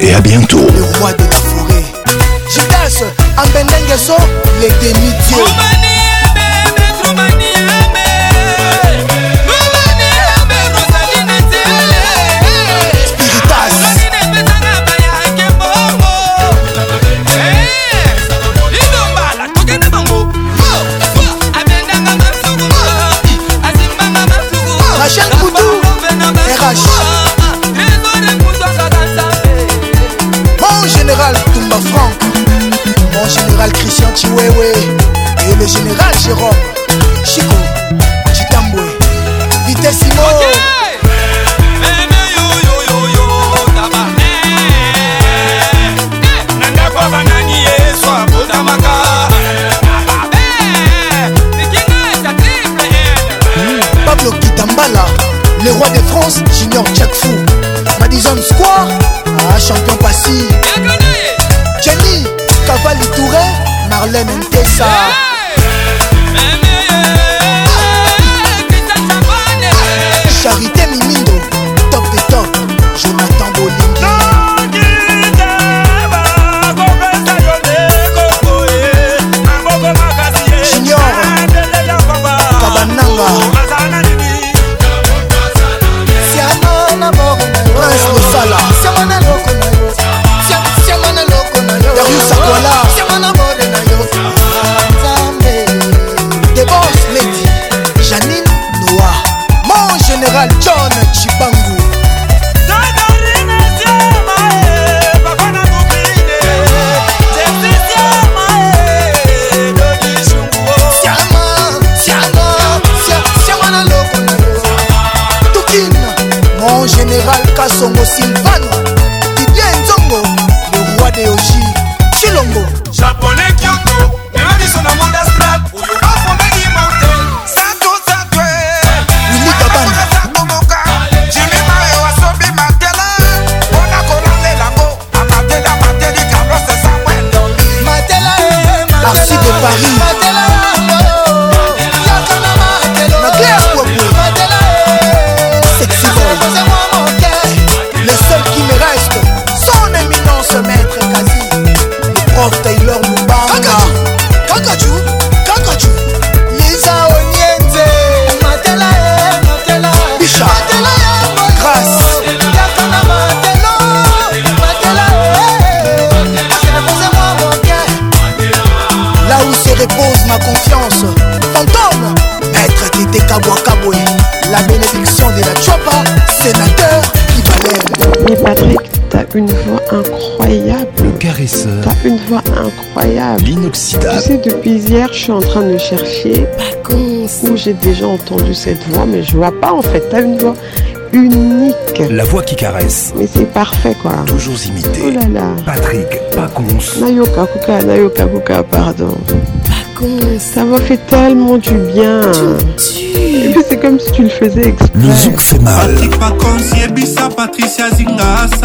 et à bientôt. Hier, je suis en train de chercher où j'ai déjà entendu cette voix, mais je vois pas en fait. T'as une voix unique. La voix qui caresse. Mais c'est parfait quoi. Toujours imité. Oh là là. Patrick Pacons. Nayoka Kuka, Nayoka Kuka, pardon. Pacons. Ça voix fait tellement du bien. Et c'est comme si tu le faisais exprès. Le zouk fait mal. Patrick Pacons, Patricia Zinga,